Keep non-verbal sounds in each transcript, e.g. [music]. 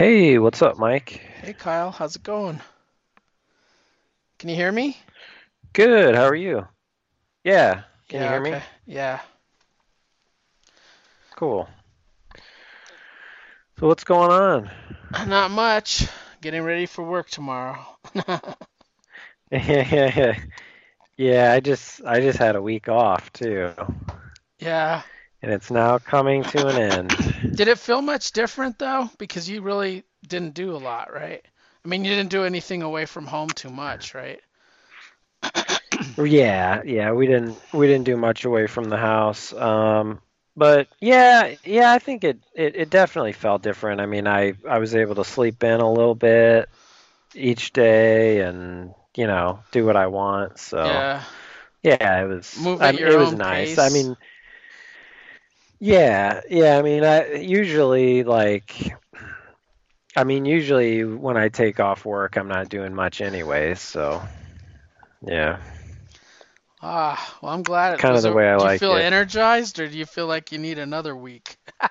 Hey, what's up, Mike? Hey Kyle, how's it going? Can you hear me? Good, how are you? Yeah, can you Yeah, hear me? okay. Yeah. Cool. So what's going on? [sighs] Not much. Getting ready for work tomorrow. Yeah, yeah, yeah. Yeah, I just I just had a week off too, Yeah. And it's now coming to an end. [coughs] Did it feel much different though? Because you really didn't do a lot, right? I mean, you didn't do anything away from home too much, right? [coughs] Yeah, yeah, we didn't we didn't do much away from the house. Um, but yeah, yeah, I think it, it it definitely felt different. I mean, I I was able to sleep in a little bit each day and, you know, do what I want. So, Yeah. yeah, it was Move I at mean, your it was own nice. I mean, Yeah, yeah. I mean, I usually like, I mean, usually when I take off work, I'm not doing much anyway. So, yeah, Ah, well, I'm glad kind of the a. way I Do you feel it. energized or do you feel like you need another week? [laughs]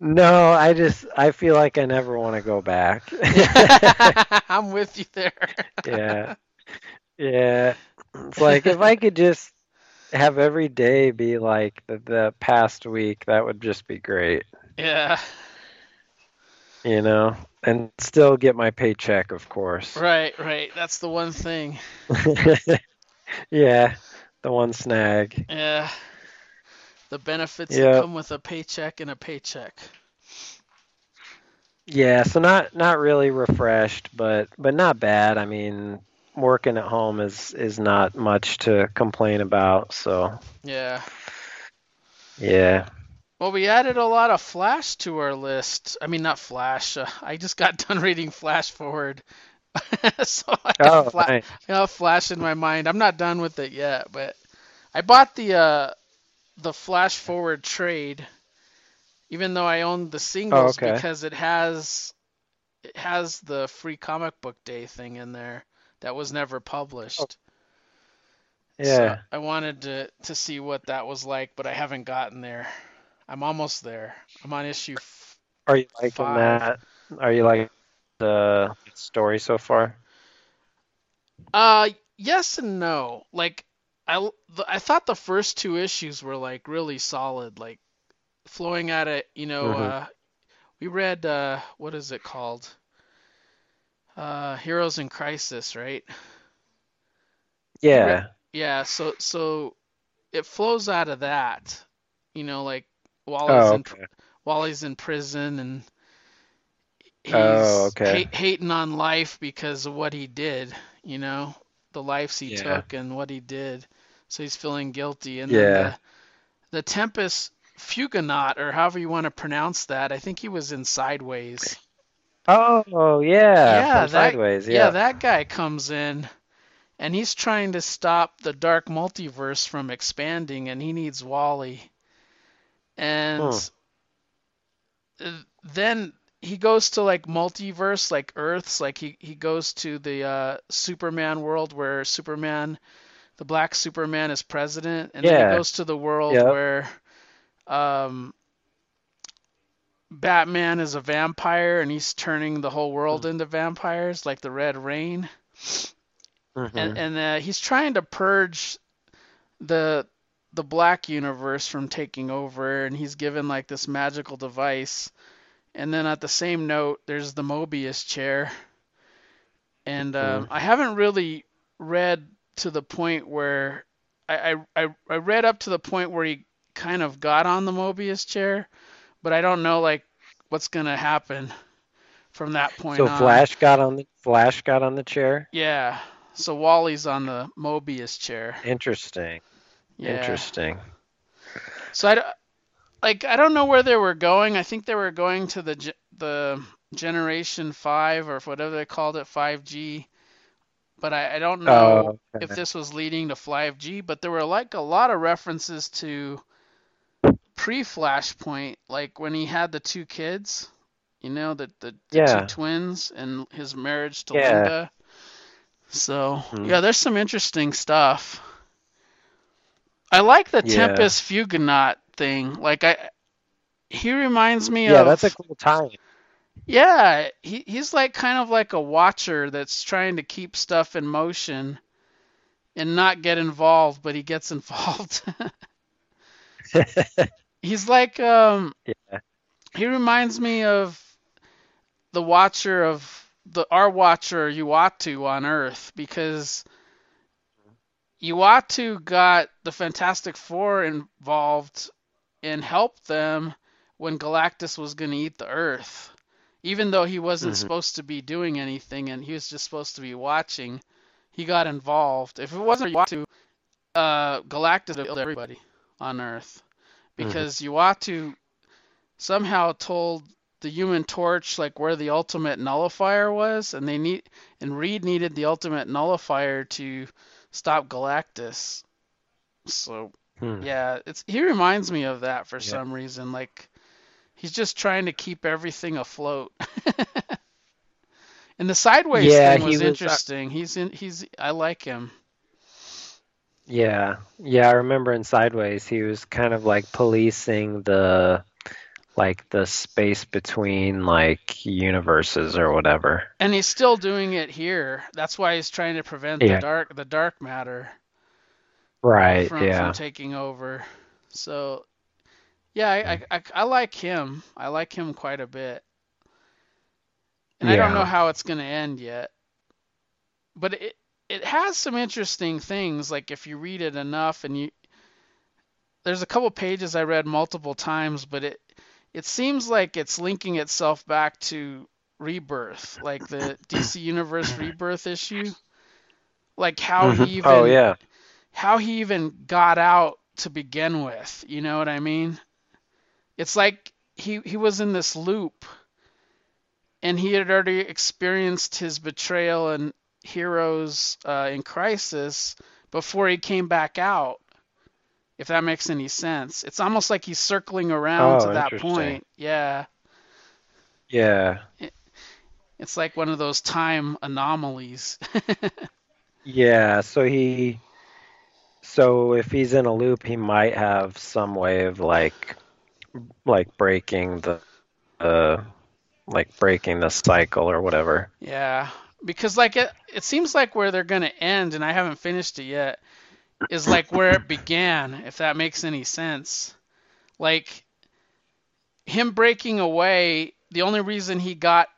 No, I just I feel like I never want to go back. [laughs] I'm with you there. [laughs] Yeah, yeah. It's like if I could just have every day be like the, the past week, that would just be great, Yeah. you know, and still get my paycheck, of course. Right, right. That's the one thing. [laughs] Yeah, the one snag. Yeah. The benefits that come with a paycheck and a paycheck. Yeah, so not not really refreshed, but but not bad. I mean, working at home is is not much to complain about. So Yeah. yeah. Well, we added a lot of Flash to our list. I mean, not Flash. Uh, I just got [laughs] done reading Flash Forward. [laughs] So I have Oh, Flash, nice. I have Flash in my mind. I'm not done with it yet, but I bought the uh the Flash Forward trade, even though I own the Oh, singles okay. because it has it has the free comic book day thing in there that was never Oh, published. So yeah. I wanted to to see what that was like, but I haven't gotten there. I'm almost there. I'm on issue f Are you liking five. that? Are you liking the story so far? Uh, yes and no. Like I I thought the first two issues were like really solid, like flowing out of, you know, hmm uh we read uh what is it called? Uh Heroes in Crisis, right? Yeah. yeah, so so it flows out of that. You know, like Wally's Oh, in okay. Wally's in prison and Oh, he's okay. hate, hating on life because of what he did, you know, the lives he Yeah. took and what he did. So he's feeling guilty. And then Yeah. the the Tempus Fuginaut, or however you want to pronounce that, I think he was in Sideways. Oh, yeah, Yeah, that Sideways. yeah, Yeah. that guy comes in and he's trying to stop the dark multiverse from expanding and he needs Wally. And Hmm. uh, then he goes to like multiverse like earths like he he goes to the uh superman world where superman the black superman is president and then he goes to the world Yep. where um batman is a vampire and he's turning the whole world into vampires like the red rain. And Mm-hmm. and uh, he's trying to purge the the black universe from taking over and he's given like this magical device. And then at the same note there's the mobius chair. And um, i haven't really read to the point where I i I read up to the point where he kind of got on the mobius chair but i don't know like what's gonna happen from that point So on Flash got on the Flash got on the chair? yeah so wally's on the mobius chair Interesting. yeah Interesting. so i like I don't know where they were going. I think they were going to the the Generation 5 or whatever they called it, 5G. But I, I don't know Oh, if this was leading to 5G. But there were like a lot of references to pre-Flashpoint, like when he had the two kids, you know, the the, the two twins and his marriage to Yeah. Linda. So hmm yeah, there's some interesting stuff. I like the Yeah. Tempus Fuginaut thing. Like I, he reminds me of. Yeah, that's a cool tie. Yeah, he he's like kind of like a watcher that's trying to keep stuff in motion and not get involved, but he gets [laughs] involved. [laughs] [laughs] he's like um yeah. he reminds me of the watcher of the our watcher Uatu on Earth because Uatu got the Fantastic Four involved and helped them when Galactus was going to eat the Earth. Even though he wasn't Mhm. supposed to be doing anything and he was just supposed to be watching, he got involved. If it wasn't Uatu, uh, Galactus would have killed everybody on Earth because Uatu somehow told the Human Torch like where the ultimate nullifier was, and they need and Reed needed the ultimate nullifier to stop Galactus. So Hmm. yeah, it's he reminds me of that for Yeah. some reason. Like he's just trying to keep everything afloat. [laughs] and the sideways Yeah, thing was was, uh, interesting. He's in he's I like him. Yeah, yeah, I remember in Sideways he was kind of like policing the like the space between like universes or whatever. And he's still doing it here. That's why he's trying to prevent Yeah. the dark the dark matter. Right, from, yeah. from taking over. So, yeah, I, I, I, I like him. I like him quite a bit. And I don't know how it's going to end yet. But it it has some interesting things. Like if you read it enough, and you there's a couple pages I read multiple times, but it it seems like it's linking itself back to Rebirth, like the [coughs] DC Universe Rebirth issue. Like how Mhm. he even Oh yeah. how he even got out to begin with. You know what I mean? It's like he he was in this loop and he had already experienced his betrayal and heroes uh, in crisis before he came back out. If that makes any sense. It's almost like he's circling around Oh, to that point. Yeah. Yeah. It's like one of those time anomalies. [laughs] Yeah, so he so if he's in a loop, he might have some way of like like breaking the uh like breaking the cycle or whatever. Yeah, because like it, it seems like where they're gonna end, and I haven't finished it yet, is like where it began, if that makes any sense. Like him breaking away, the only reason he got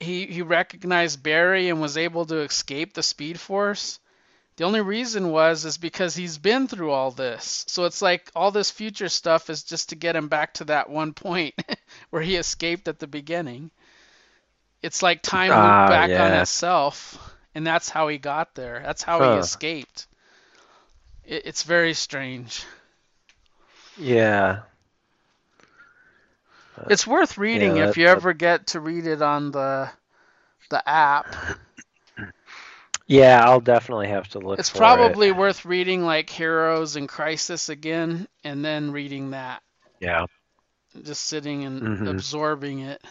he he recognized Barry and was able to escape the Speed Force. The only reason was is because he's been through all this. So it's like all this future stuff is just to get him back to that one point [laughs] where he escaped at the beginning. It's like time looped Ah, back on itself, and that's how he got there. That's how Huh. he escaped. It, it's very strange. Yeah. It's worth reading yeah, if that- you ever get to read it on the the app. Yeah, I'll definitely have to look It's probably it. worth reading like Heroes in Crisis again, and then reading that. Yeah. Just sitting and Mhm. absorbing it.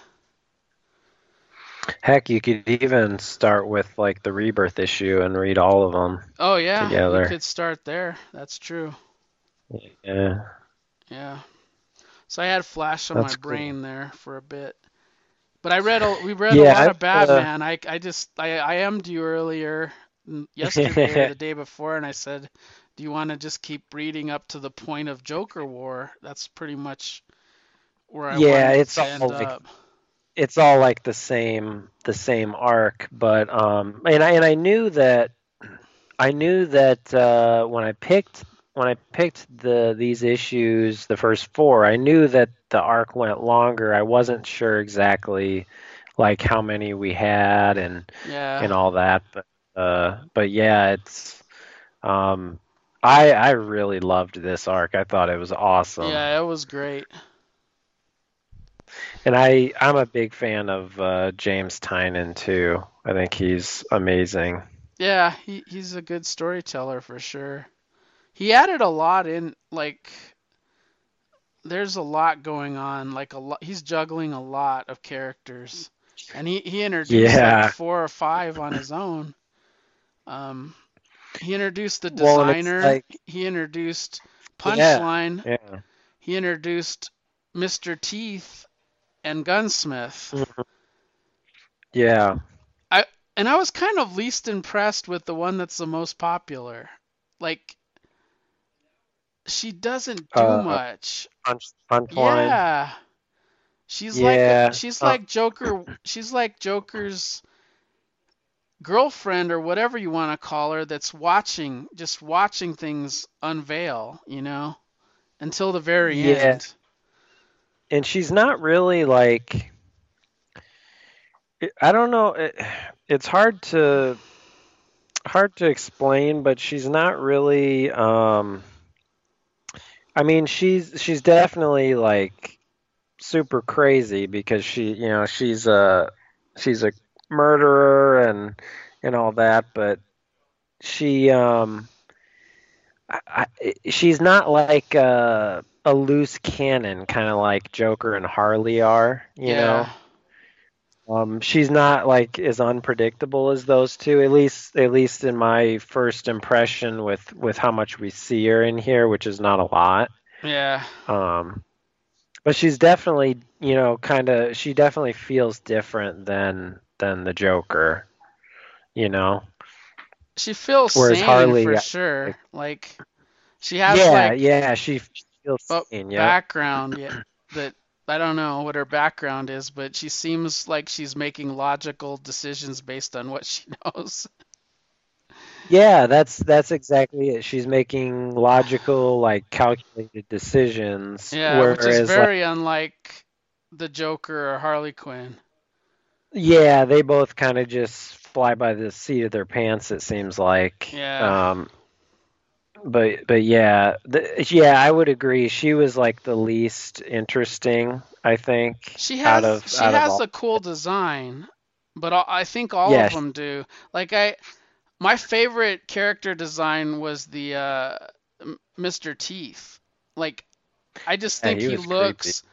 Heck, you could even start with like the rebirth issue and read all of them. Oh yeah, Together. you could start there. That's true. Yeah. Yeah. So I had Flash on That's my cool. brain there for a bit. But I read a we read Yeah, a lot of uh, Batman. I I just I I emmed you earlier [laughs] yesterday or the day before and I said, "Do you want to just keep reading up to the point of Joker War?" That's pretty much where I Yeah, it's to end all up. It's all like the same the same arc but um and I and I knew that I knew that uh when I picked when I picked the these issues the first four I knew that the arc went longer I wasn't sure exactly like how many we had and Yeah. and all that but uh but yeah it's um I I really loved this arc I thought it was awesome Yeah, it was great. And I, I'm a big fan of uh, James Tynion too. I think he's amazing. Yeah, he he's a good storyteller for sure. He added a lot in like there's a lot going on, like a lot he's juggling a lot of characters. And he he introduced Yeah. like four or five on his own. Um he introduced the Well, designer, like- he introduced Yeah. Punchline, Yeah. he introduced Mr. Teeth, and Gunsmith. Mhm. Yeah. And I was kind of least impressed with the one that's the most popular. Like she doesn't do Uh, much. Punch, punchline. Yeah. She's Yeah, like she's uh, like Joker she's like Joker's girlfriend or whatever you want to call her that's watching just watching things unveil, you know, until the very Yeah. end. And she's not really like I don't know. It, it's hard to hard to explain, but she's not really. Um, I mean, she's she's definitely like super crazy because she, you know, she's a she's a murderer and and all that, but she um, I, I, she's not like a, a loose cannon, kind of like Joker and Harley are, you yeah. know. Um, she's not like as unpredictable as those two, at least at least in my first impression with with how much we see her in here, which is not a lot. Yeah. Um, but she's definitely, you know, kind of she definitely feels different than than the Joker, you know. She feels Whereas sane Harley, for sure. Like she has yeah, like yeah, she a sane, yeah. background yeah, that I don't know what her background is, but she seems like she's making logical decisions based on what she [laughs] knows. Yeah, that's that's exactly it. She's making logical, like calculated decisions. Yeah, whereas, which is like, very unlike the Joker or Harley Quinn. yeah, they both kind of just fly by the seat of their pants. It seems like. Yeah. Um, but but yeah, the, yeah, I would agree. She was like the least interesting. I think She out has of she has a cool design, but I I think all Yeah, of them do. Like I, my favorite character design was the uh, Mr. Teeth. Like I just Yeah, think he he was looks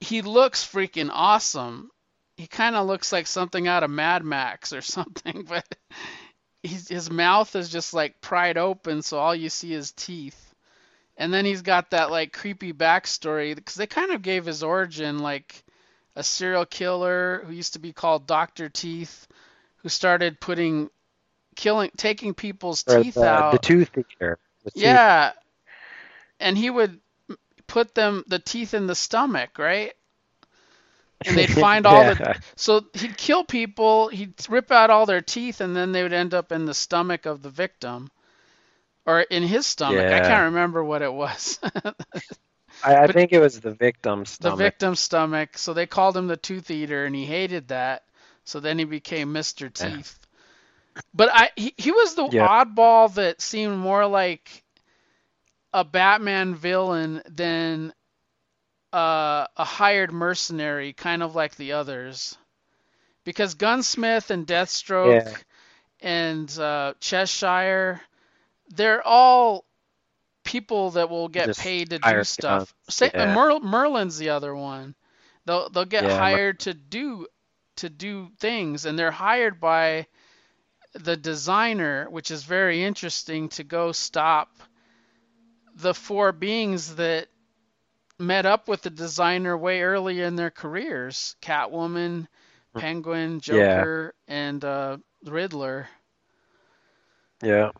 he looks freaking awesome. He kind of looks like something out of Mad Max or [laughs] something, but he's, his mouth is just like pried open, so all you see is teeth. And then he's got that like creepy backstory because they kind of gave his origin like a serial killer who used to be called Doctor Teeth, who started putting killing taking people's or uh, teeth the, out. the tooth eater. The Yeah, and he would put them the teeth in the stomach, right? And they'd [laughs] find all the Yeah. so he'd kill people, he'd rip out all their teeth, and then they would end up in the stomach of the victim, or in his stomach. I can't remember what it was. [laughs] I, I think it was the victim's stomach. the victim's stomach. So they called him the Tooth Eater, and he hated that. So then he became Mr. Yeah. Teeth. But I he, he was the Yeah. oddball that seemed more like a Batman villain than uh, a hired mercenary, kind of like the others. Because Gunsmith and Deathstroke Yeah. and uh, Cheshire, they're all people that will get Just paid to do stuff. Say, yeah. Mer- Merlin's the other one. They'll they'll get Yeah, Mer- hired to do to do things, and they're hired by the designer, which is very interesting to go stop the four beings that met up with the designer way early in their careers Catwoman, Penguin, Hmm. Yeah. Joker, and uh, Riddler. Yeah.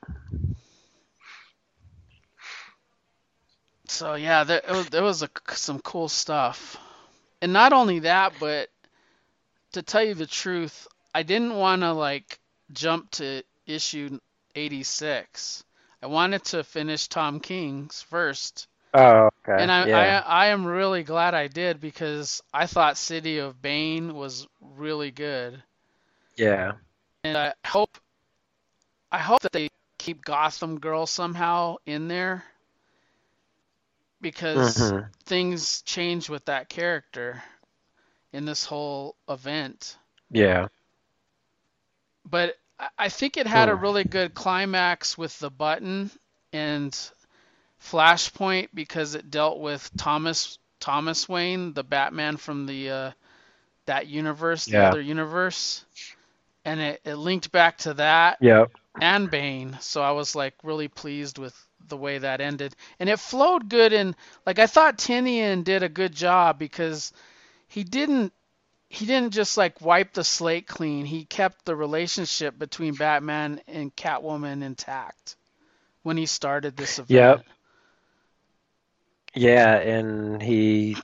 So, yeah, there, it was, there was a, some cool stuff. And not only that, but to tell you the truth, I didn't want to like jump to issue 86. I wanted to finish Tom King's first. Oh, okay. And I, yeah. I I am really glad I did because I thought City of Bane was really good. yeah. And I hope I hope that they keep Gotham Girl somehow in there because Mhm. things change with that character in this whole event. Yeah. But I- I think it had a Hmm. really good climax with the button and Flashpoint because it dealt with Thomas Thomas Wayne, the Batman from the uh, that universe, the Yeah. other universe, and it, it linked back to that Yep. and Bane. So I was like really pleased with the way that ended, and it flowed good. And like I thought Tynion did a good job because he didn't he didn't just like wipe the slate clean. He kept the relationship between Batman and Catwoman intact when he started this event. Yep. Yeah, and he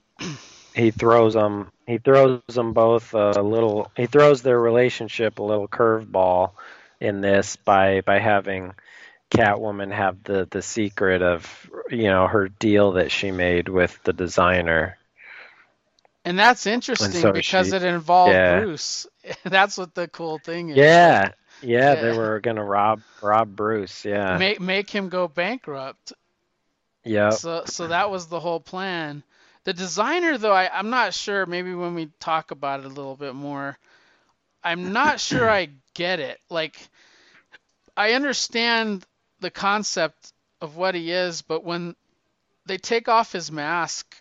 he throws them he throws them both a little he throws their relationship a little curveball in this by by having Catwoman have the the secret of you know her deal that she made with the designer. And that's interesting so because she- it involved yeah. Bruce. [laughs] That's what the cool thing is. Yeah, yeah, they were gonna rob rob Bruce. Yeah, Make make him go bankrupt. Yep. So so that was the whole plan. The designer though, I, I'm not sure, maybe when we talk about it a little bit more, I'm not [clears throat] sure I get it. Like I understand the concept of what he is, but when they take off his mask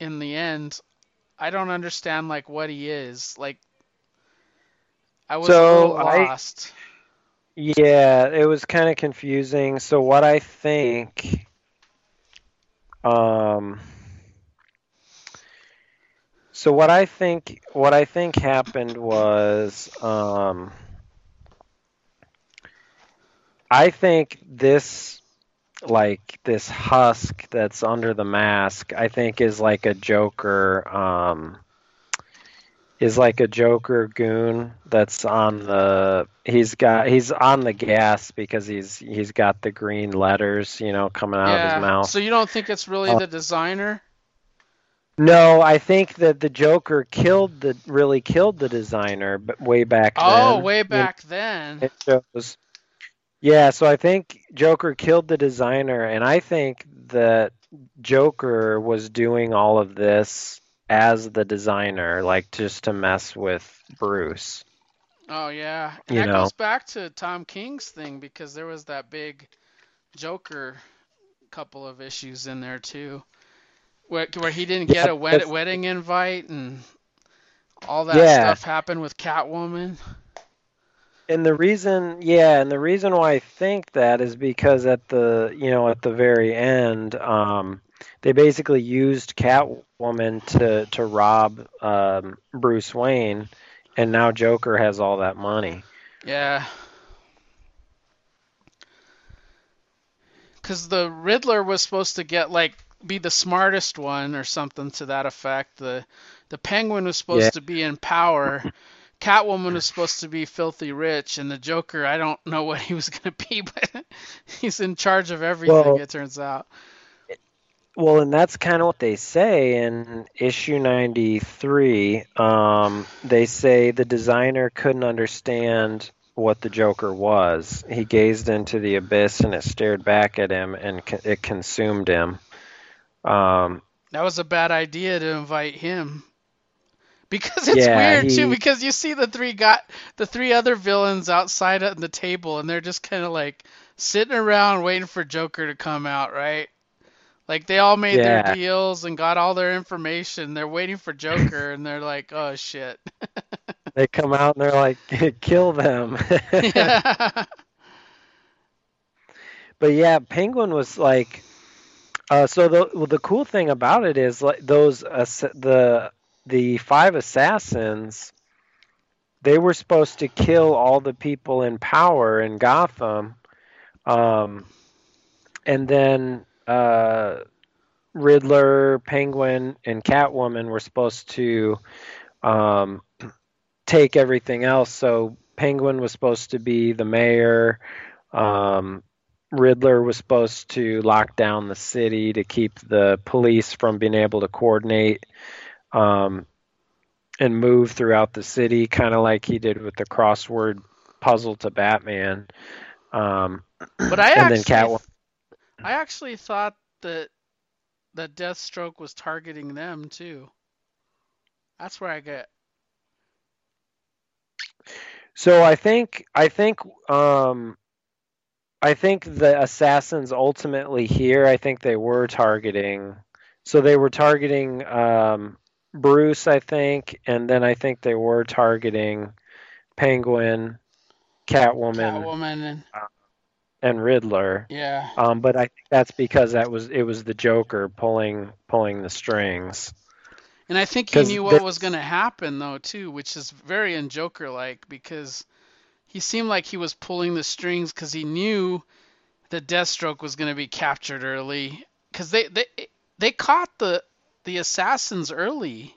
in the end, I don't understand like what he is. Like I was So, little I- lost. Yeah, it was kind of confusing. So what I think, um, so what I think, what I think happened was, um, I think this, like this husk that's under the mask, I think is like a Joker, um, is like a Joker goon that's on the he's got he's on the gas because he's he's got the green letters, you know, coming out of his mouth. So you don't think it's really Uh, the designer? No, I think that the Joker killed the really killed the designer but way back Oh, then. way back then. It shows Yeah, so I think Joker killed the designer and I think that Joker was doing all of this as the designer, like just to mess with Bruce. Oh yeah, and You that know. goes back to Tom King's thing because there was that big Joker couple of issues in there too, where where he didn't get Yeah, a wed- wedding invite and all that Yeah. stuff happened with Catwoman. And the reason, yeah, and the reason why I think that is because at the, you know, at the very end, um, they basically used Catwoman to to rob um, Bruce Wayne, and now Joker has all that money. Yeah. Cause the Riddler was supposed to get like be the smartest one or something to that effect. The the Penguin was supposed Yeah. to be in power. Catwoman was supposed to be filthy rich, and the Joker, I don't know [laughs] what he was gonna be, but [laughs] he's in charge of everything. Well- it turns out. Well, and that's kind of what they say in issue 93. Um, they say the designer couldn't understand what the Joker was. He gazed into the abyss and it stared back at him and it consumed him. Um, That was a bad idea to invite him. [laughs] Because it's Yeah, weird too, because you see the three got the three other villains outside at the table and they're just kinda like sitting around waiting for Joker to come out, right? Like they all made Yeah. their deals and got all their information. They're waiting for Joker and they're like, Oh shit. [laughs] they come out and they're like, [laughs] kill them. [laughs] yeah. But yeah, Penguin was like, uh, so the well, the cool thing about it is like those ass- the the five assassins, they were supposed to kill all the people in power in Gotham, um, and then uh, Riddler, Penguin, and Catwoman were supposed to um, [clears throat] take everything else. So Penguin was supposed to be the mayor. Um, Riddler was supposed to lock down the city to keep the police from being able to coordinate um, and move throughout the city, kind of like he did with the crossword puzzle to Batman. Um, But I and then Catwoman. I actually thought that that Deathstroke was targeting them too. That's where I get So I think I think um, I think the assassins ultimately here. I think they were targeting. So they were targeting um, Bruce, I think, and then I think they were targeting Penguin, Catwoman, Catwoman and and Riddler. yeah. Um, but I think that's because that was it was the Joker pulling pulling the strings. And I think he knew what this- was going to happen though too, which is very un-Joker like because he seemed like he was pulling the strings because he knew that Deathstroke was going to be captured early because they they they caught the the assassins early.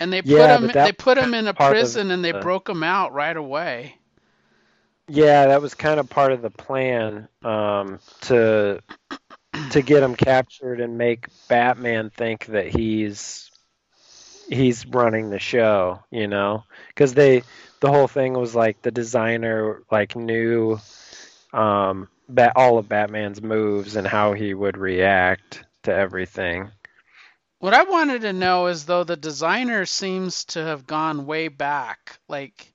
And they put Yeah, him they put him in a prison and they the- broke him out right away. Yeah, that was kind of part of the plan um, to to get him captured and make Batman think that he's he's running the show, you know, because they the whole thing was like the designer like knew um, bat, all of Batman's moves and how he would react to everything. What I wanted to know is though the designer seems to have gone way back. Like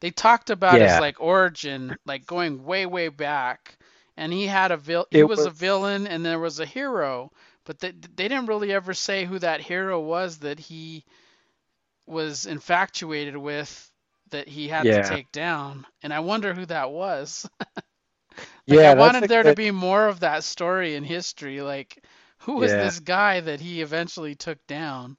they talked about his like origin, like going way way back. And he had a vil- he It was, a villain and there was a hero, but they they didn't really ever say who that hero was that he was infatuated with that he had Yeah. to take down. And I wonder who that was. [laughs] like yeah, I wanted there to be more of that story in history. Like, who was Yeah. this guy that he eventually took down?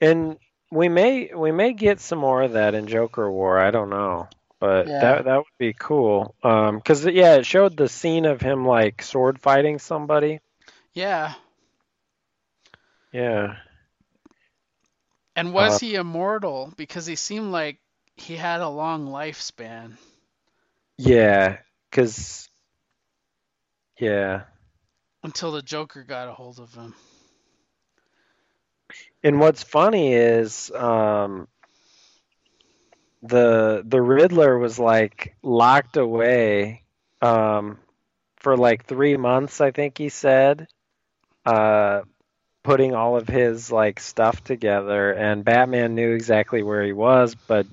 And we may we may get some more of that in Joker War. I don't know, but Yeah. that that would be cool. Um, cause yeah, it showed the scene of him like sword fighting somebody. Yeah. Yeah, And was Uh, he immortal? Because he seemed like he had a long lifespan. yeah, cause yeah. Until the Joker got a hold of him. And what's funny is um, the the Riddler was like locked away um, for like three months, I think he said, uh, putting all of his like stuff together, and Batman knew exactly where he was, but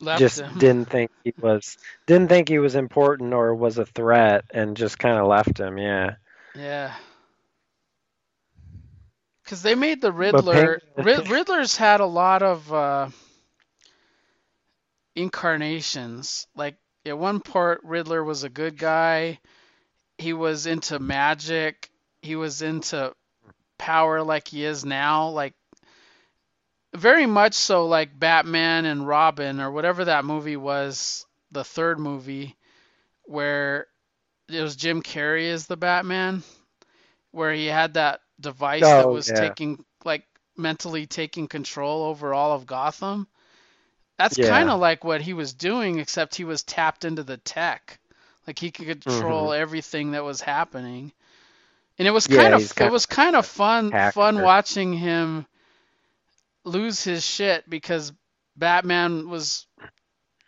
Left just him. [laughs] didn't think he was didn't think he was important or was a threat, and just kind of left him. Yeah. Yeah. Because they made the Riddler. Rid- Riddler's had a lot of uh, incarnations. Like at one part, Riddler was a good guy. He was into magic. He was into power, like he is now. Like very much so, like Batman and Robin or whatever that movie was, the third movie, where it was Jim Carrey as the Batman, where he had that device that Oh, was yeah. taking like mentally taking control over all of Gotham. That's Yeah. kind of like what he was doing, except he was tapped into the tech. Like he could control Mm-hmm. everything that was happening. And it was Yeah, kind of it was kind of fun hacker. fun watching him lose his shit because Batman was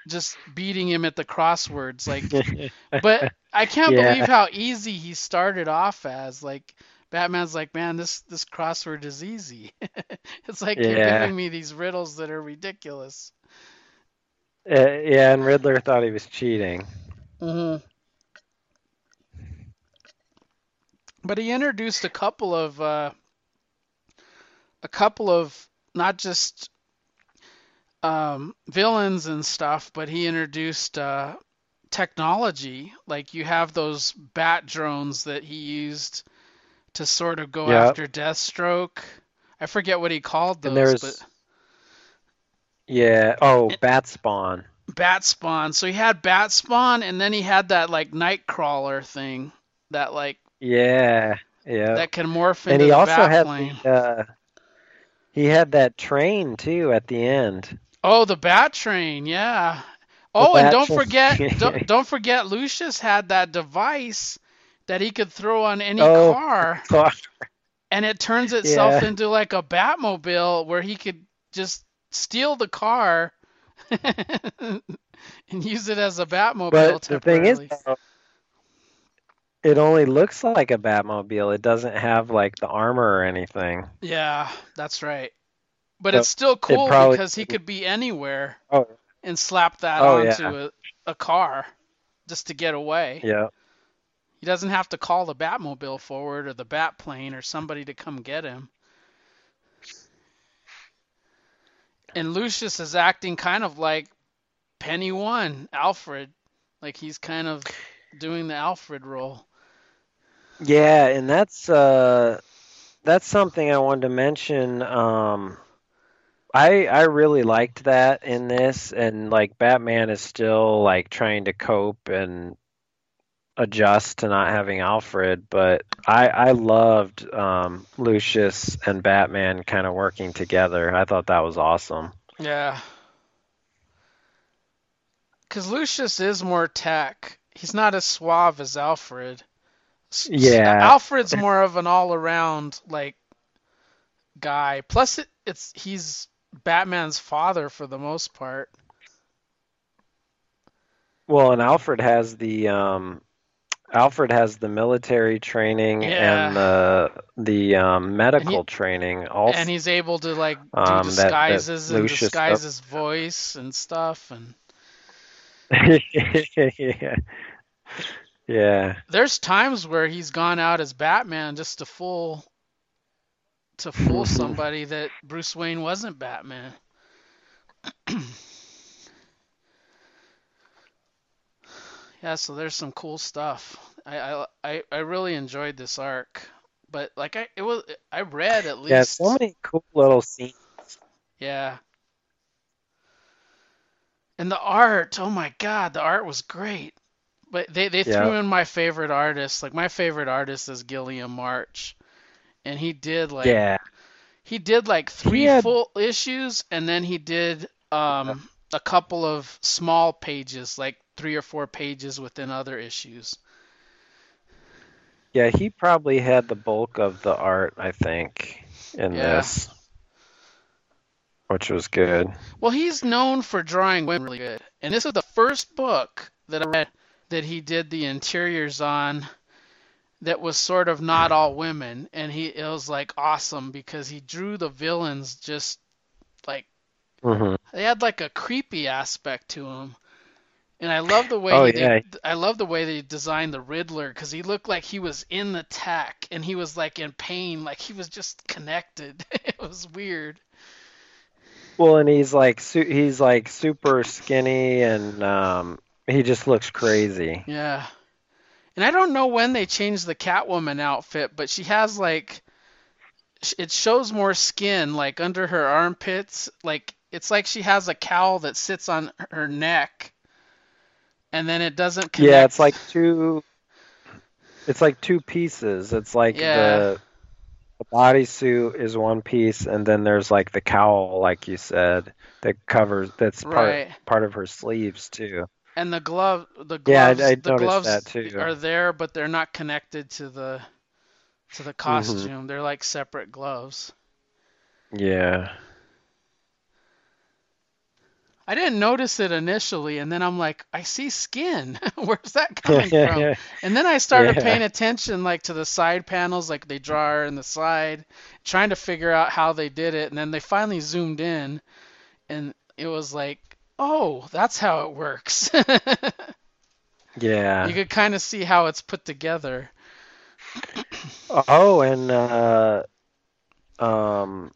just beating him at the crosswords like [laughs] but I can't Yeah. believe how easy he started off as. Like Batman's like, man, this this crossword is easy. [laughs] it's like you're giving me these riddles that are ridiculous. Uh, yeah, and Riddler thought he was cheating. mm-hmm. But he introduced a couple of uh, a couple of not just um, villains and stuff, but he introduced uh, technology. Like you have those bat drones that he used to sort of go Yep. after Deathstroke. I forget what he called And those, there's but Yeah. Oh, Bat Spawn. Bat Spawn. So he had Bat Spawn, and then he had that like Nightcrawler thing that like Yeah. Yeah. that can morph into and he the also bat had plane. the, uh, he had that train too at the end. Oh, the Bat Train, yeah. Oh, and don't forget, [laughs] don't, don't forget, Lucius had that device that he could throw on any Oh. [laughs] car, and it turns itself Yeah. into like a Batmobile where he could just steal the car [laughs] and use it as a Batmobile But the thing is, though, it only looks like a Batmobile. It doesn't have like the armor or anything. Yeah, that's right. But So it's still cool probably- because he could be anywhere Oh, and slap that Oh, onto yeah. a, a car just to get away. yeah. He doesn't have to call the Batmobile forward or the Batplane or somebody to come get him. And Lucius is acting kind of like Penny One, Alfred. Like he's kind of doing the Alfred role. Yeah, and that's uh that's something I wanted to mention. Um, I I really liked that in this, and like Batman is still like trying to cope and adjust to not having Alfred, but I I loved um, Lucius and Batman kind of working together. I thought that was awesome. Yeah. Because Lucius is more tech. He's not as suave as Alfred. Yeah, Alfred's more of an all-around like guy. Plus, it, it's he's Batman's father for the most part. well, and Alfred has the um, Alfred has the military training Yeah. and the the um, medical he training also. and he's able to like do Um, that that disguises and Lucius disguise his voice and stuff. And yeah. [laughs] Yeah. there's times where he's gone out as Batman just to fool to fool [laughs] somebody that Bruce Wayne wasn't Batman. [clears throat] Yeah, so there's some cool stuff. I, I I really enjoyed this arc, but like I it was I read at least. Yeah, so many cool little scenes. yeah. And the art, oh my God, the art was great. But they they Yeah. threw in my favorite artist. Like my favorite artist is Guillem March, and he did like Yeah. he did like three had full issues, and then he did um a couple of small pages, like three or four pages within other issues. yeah, he probably had the bulk of the art, I think, in Yeah. this, which was good. Well, he's known for drawing women really good, and this is the first book that I read that he did the interiors on that was sort of not all women, and he it was like awesome because he drew the villains just like hmm they had like a creepy aspect to them. And I love the way Oh he yeah. I love the way they designed the Riddler because he looked like he was in the tech and he was like in pain, like he was just connected. [laughs] It was weird. Well, and he's like su- he's like super skinny and um he just looks crazy. Yeah. And I don't know when they changed the Catwoman outfit, but she has like it shows more skin like under her armpits. Like it's like she has a cowl that sits on her neck and then it doesn't Yeah, it's like two it's like two pieces. It's like Yeah. the the bodysuit is one piece and then there's like the cowl like you said that covers that's part Right. part of her sleeves too. And the glove the Yeah, I, gloves I the gloves that too. are there but they're not connected to the to the hmm costume. They're like separate gloves. Yeah. I didn't notice it initially, and then I'm like, I see skin. [laughs] Where's that coming [laughs] from? And then I started Yeah. paying attention, like to the side panels, like they draw her in the side, trying to figure out how they did it. And then they finally zoomed in, and it was like, oh, that's how it works. [laughs] Yeah. You could kind of see how it's put together. Oh, and uh um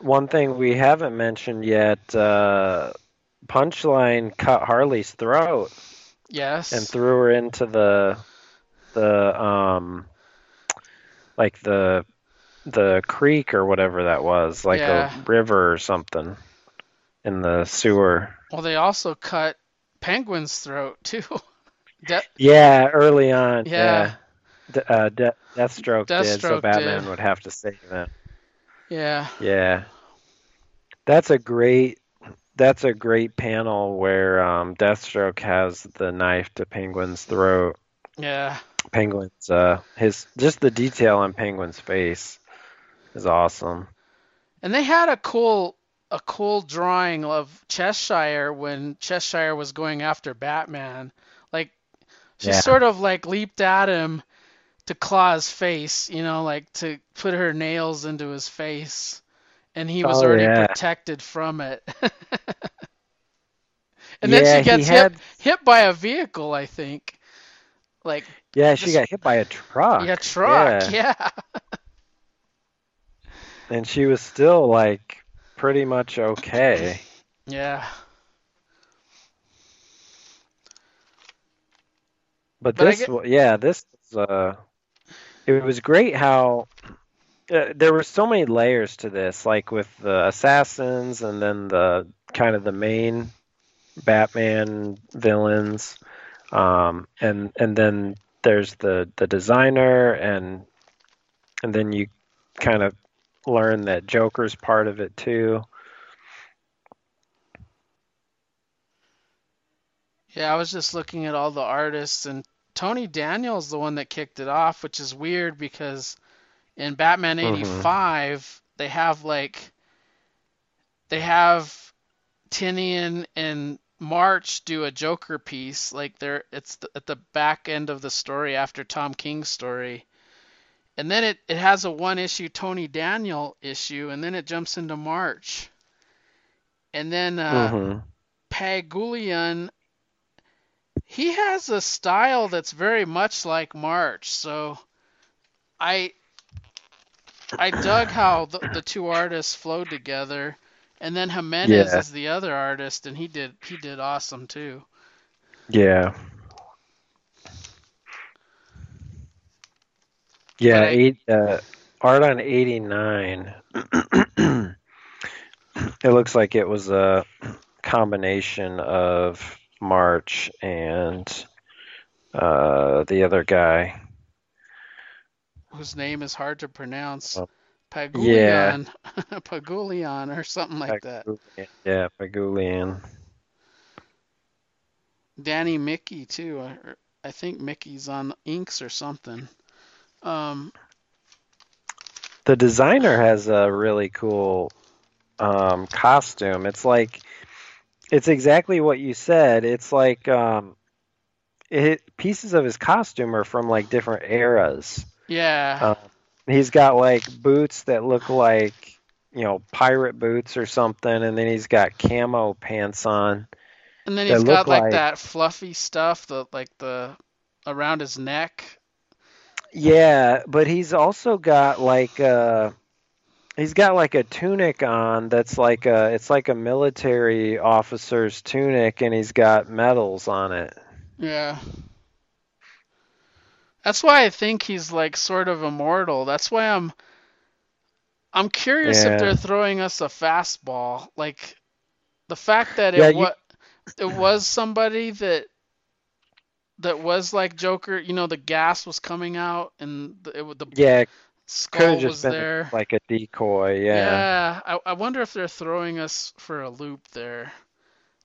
one thing we haven't mentioned yet, uh Punchline cut Harley's throat Yes. and threw her into the the um like the the creek or whatever that was, like Yeah. a river or something in the sewer. Well, they also cut Penguin's throat too. [laughs] De- Yeah, early on, yeah, yeah. D uh, De Deathstroke did, so Batman did. would have to save him. Yeah. Yeah. That's a great that's a great panel where um, Deathstroke has the knife to Penguin's throat. Yeah. Penguin's uh his just the detail on Penguin's face is awesome. And they had a cool a cool drawing of Cheshire when Cheshire was going after Batman. Like she Yeah. sort of like leaped at him to claw his face, you know, like to put her nails into his face. And he was Oh already yeah. protected from it. [laughs] And then she he gets had hit hit by a vehicle, I think. Like yeah, she got hit by a truck. yeah, truck. Yeah. Yeah. [laughs] And she was still like pretty much okay. Yeah. But But this get yeah, this uh it was great how uh, there were so many layers to this, like with the assassins and then the kind of the main Batman villains, um, and and then there's the the designer and and then you kind of learn that Joker's part of it too. Yeah, I was just looking at all the artists, and Tony Daniel's the one that kicked it off, which is weird because in Batman Mhm. 85, they have like they have Tynion and March do a Joker piece, like they're it's the, at the back end of the story after Tom King's story. And then it, it has a one issue Tony Daniel issue, and then it jumps into March. And then uh, hmm Pagulayan, he has a style that's very much like March. So I I dug how the, the two artists flowed together. And then Jimenez Yeah. is the other artist, and he did he did awesome too. Yeah. Yeah, I- eight, uh, art on 89. it looks like it was a combination of March and uh, the other guy. Whose name is hard to pronounce. Pagulayan, [laughs] Pagulayan, or something like that. Yeah, Pagulayan. Danny Miki too. I think Miki's on inks or something. Um, The designer has a really cool um, costume. It's like it's exactly what you said. It's like um, it pieces of his costume are from like different eras. yeah. Uh, he's got like boots that look like you know pirate boots or something, and then he's got camo pants on. And then he's got like, like- that fluffy stuff, the like the around his neck. Yeah, but he's also got like uh he's got like a tunic on that's like a it's like a military officer's tunic and he's got medals on it. Yeah. That's why I think he's like sort of immortal. That's why I'm I'm curious Yeah. if they're throwing us a fastball. Like the fact that Yeah, it you- it was somebody that that was like Joker, you know, the gas was coming out and the, it, the Yeah, skull have just was been there. like a decoy, yeah. Yeah, I, I wonder if they're throwing us for a loop there.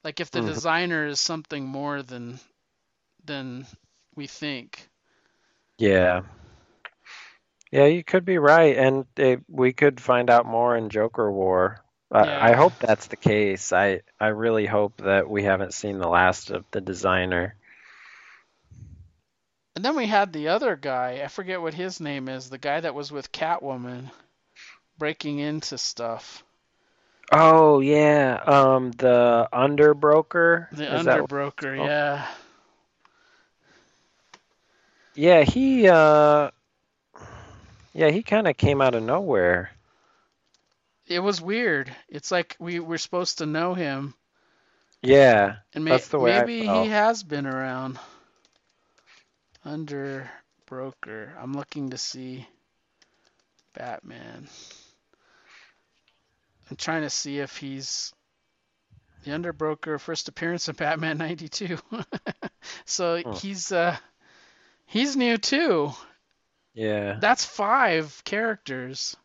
Like if the Mhm. designer is something more than than we think. Yeah. Yeah, you could be right and it, we could find out more in Joker War. I, I hope that's the case. I I really hope that we haven't seen the last of the designer. And then we had the other guy, I forget what his name is, the guy that was with Catwoman breaking into stuff. Oh yeah, um, the underbroker. The Is that- underbroker, oh. yeah. Yeah, he uh, yeah, he kind of came out of nowhere. It was weird. It's like we were supposed to know him, Yeah, and may- That's the way I maybe he has been around. Underbroker. I'm looking to see Batman. I'm trying to see if he's the underbroker first appearance in Batman 92. [laughs] so Huh. he's uh he's new too. yeah, That's five characters.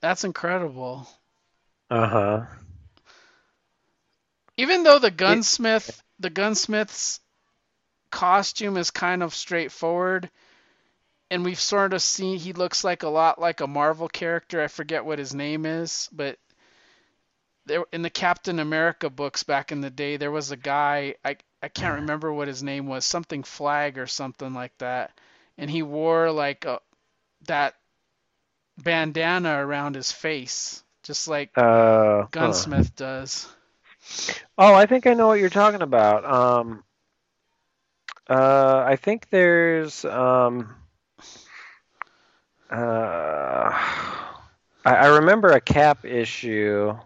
That's incredible. uh huh. Even though the gunsmith, the gunsmith's costume is kind of straightforward, and we've sort of seen he looks like a lot like a Marvel character. I forget what his name is, but there in the Captain America books back in the day, there was a guy I I can't remember what his name was, something Flag or something like that, and he wore like a that bandana around his face, just like Uh, huh. Gunsmith does. Oh, I think I know what you're talking about. Um, uh, I think there's um, uh, I, I remember a Cap issue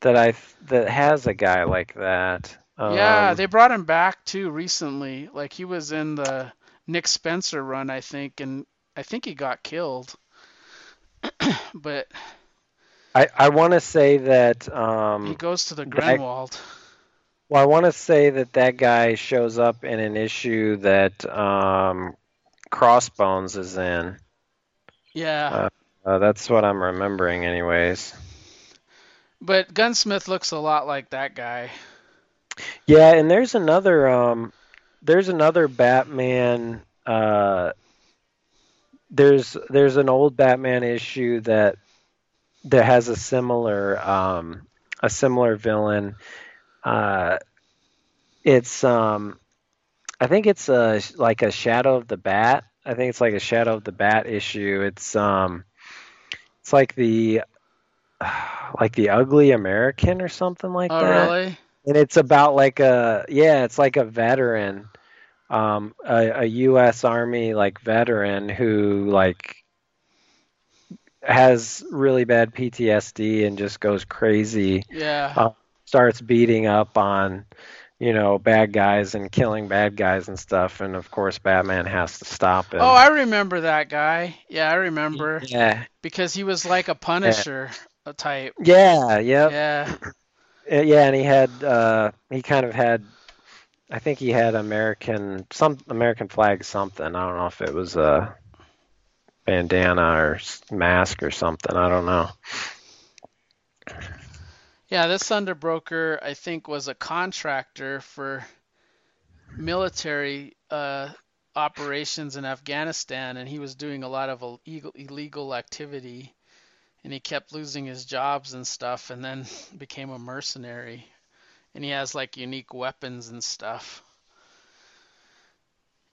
that I that has a guy like that. Um, Yeah, they brought him back too recently. Like he was in the Nick Spencer run, I think, and I think he got killed. [clears throat] but I I want to say that um, he goes to the that- Gruenwald. Well, I want to say that that guy shows up in an issue that um, Crossbones is in. Yeah, Uh, that's what I'm remembering, anyways. but Gunsmith looks a lot like that guy. Yeah, and there's another um, there's another Batman. Uh, there's there's an old Batman issue that that has a similar um, a similar villain. Uh, it's um, I think it's a like a Shadow of the Bat. I think it's like a Shadow of the Bat issue. It's um, it's like the [sighs] like the Ugly American or something like Oh, that really? and it's about like a yeah it's like a veteran um a, a us army like veteran who like has really bad ptsd and just goes crazy Yeah. Uh, starts beating up on you know bad guys and killing bad guys and stuff and of course batman has to stop him Oh, I remember that guy. Yeah, I remember yeah because he was like a Punisher a type. yeah yep. Yeah. Uh, yeah, and he had uh, he kind of had, I think he had American some American flag something. I don't know if it was a bandana or mask or something. I don't know. Yeah, this Underbroker, I think, was a contractor for military uh, operations in Afghanistan, and he was doing a lot of illegal, illegal activity, and he kept losing his jobs and stuff, and then [laughs] became a mercenary, and he has like unique weapons and stuff.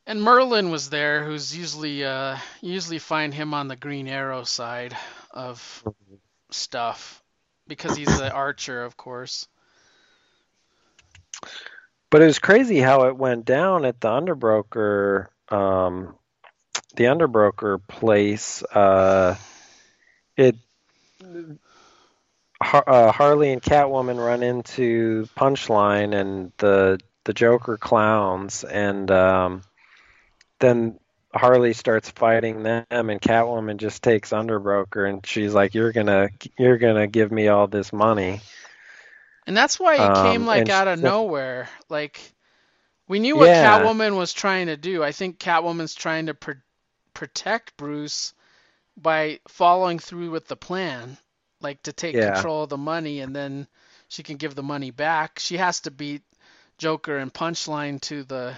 And Merlyn was there, who's usually uh, usually find him on the Green Arrow side of stuff because he's an archer, of course. But it was crazy how it went down at the underbroker, um, the underbroker place. Uh, it Har- uh, Harley and Catwoman run into Punchline and the the Joker clowns, and um, then Harley starts fighting them, and Catwoman just takes Underbroker, and she's like, "You're gonna you're gonna give me all this money." And that's why he Um, came like out of nowhere. Like we knew what Yeah. Catwoman was trying to do. I think Catwoman's trying to pr- protect Bruce by following through with the plan, like to take Yeah. control of the money and then she can give the money back. She has to beat Joker and Punchline to the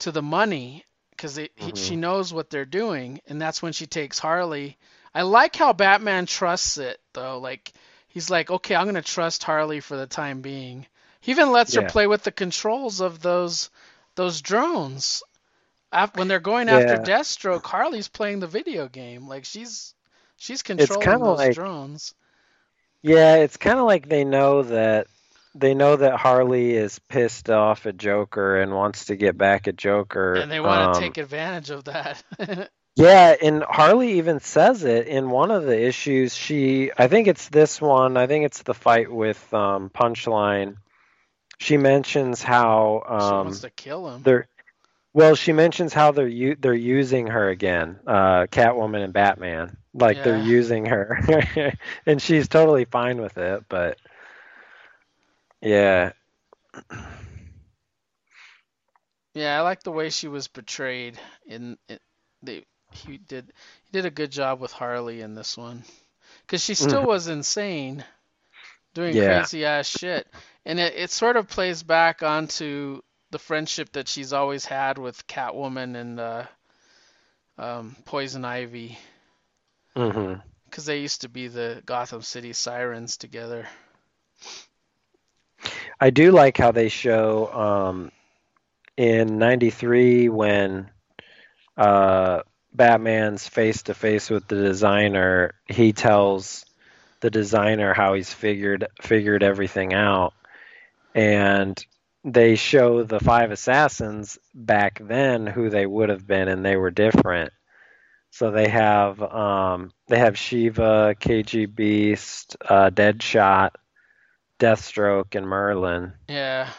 to the money because Mhm. she knows what they're doing, and that's when she takes Harley. I like how Batman trusts it though. Like he's like, okay, I'm gonna trust Harley for the time being. He even lets Yeah. her play with the controls of those those drones. Af- When they're going after Yeah. Deathstroke, Harley's playing the video game. Like she's she's controlling those like- drones. Yeah, it's kind of like they know that they know that Harley is pissed off at Joker and wants to get back at Joker. And they want to Um, take advantage of that. [laughs] Yeah, and Harley even says it in one of the issues. She, I think it's this one. I think it's the fight with um, Punchline. She mentions how she um, wants to kill him. they're, well, she mentions how they're u- they're using her again, uh, Catwoman and Batman. Like they're using her, [laughs] and she's totally fine with it. But yeah, Yeah, I like the way she was portrayed in it. They he did he did a good job with Harley in this one, because she still was insane, doing Mm-hmm. Yeah. crazy ass shit, and it it sort of plays back onto the friendship that she's always had with Catwoman and uh, um, Poison Ivy, because they used to be the Gotham City Sirens together. I do like how they show um, in '93 when uh, Batman's face to face with the designer. He tells the designer how he's figured figured everything out, and they show the five assassins back then who they would have been, and they were different. So they have um, they have Shiva, KG Beast, uh, Deadshot, Deathstroke, and Merlyn, Yeah,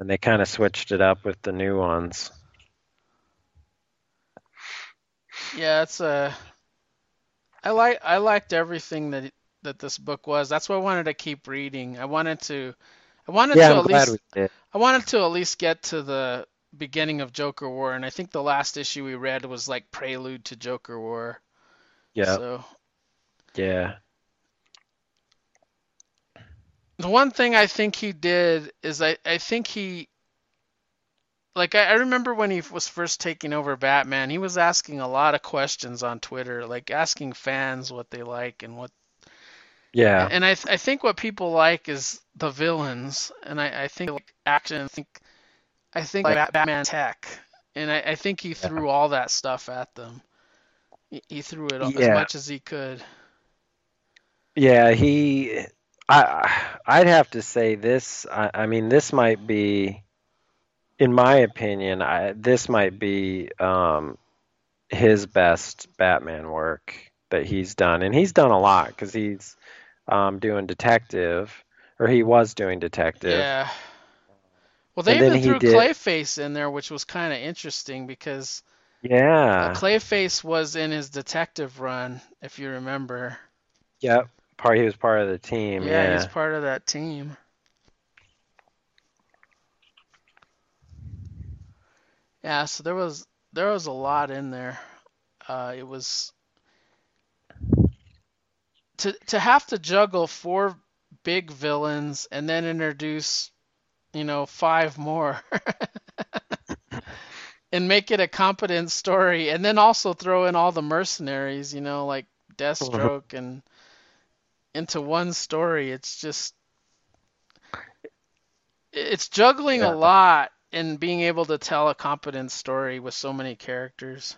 and they kind of switched it up with the new ones. Yeah, it's a. I like I liked everything that that this book was. That's why I wanted to keep reading. I wanted to. I wanted Yeah, to I'm at least. I wanted to at least get to the beginning of Joker War, and I think the last issue we read was like prelude to Joker War. Yeah, So yeah, the one thing I think he did is I I think he like I, remember when he was first taking over Batman, he was asking a lot of questions on Twitter, like asking fans what they like and what yeah, and I th- I think what people like is the villains, and I, I think like action. I think I think like Batman tech, and I, I think he threw all that stuff at them. He, he threw it all, as much as he could. yeah. He, I, I'd have to say this. I, I mean, this might be, in my opinion, I, this might be um, his best Batman work that he's done, and he's done a lot because he's um, doing detective, or he was doing detective. Yeah. Well, they And even he threw did- Clayface in there, which was kind of interesting because Yeah. uh, Clayface was in his detective run, if you remember. Yep. Part he was part of the team. Yeah, Yeah. he's part of that team. Yeah, so there was there was a lot in there. Uh, it was to to have to juggle four big villains and then introduce, you know, five more. [laughs] and make it a competent story and then also throw in all the mercenaries, you know, like [laughs] Deathstroke and into one story. It's just it's juggling Yeah. a lot and being able to tell a competent story with so many characters.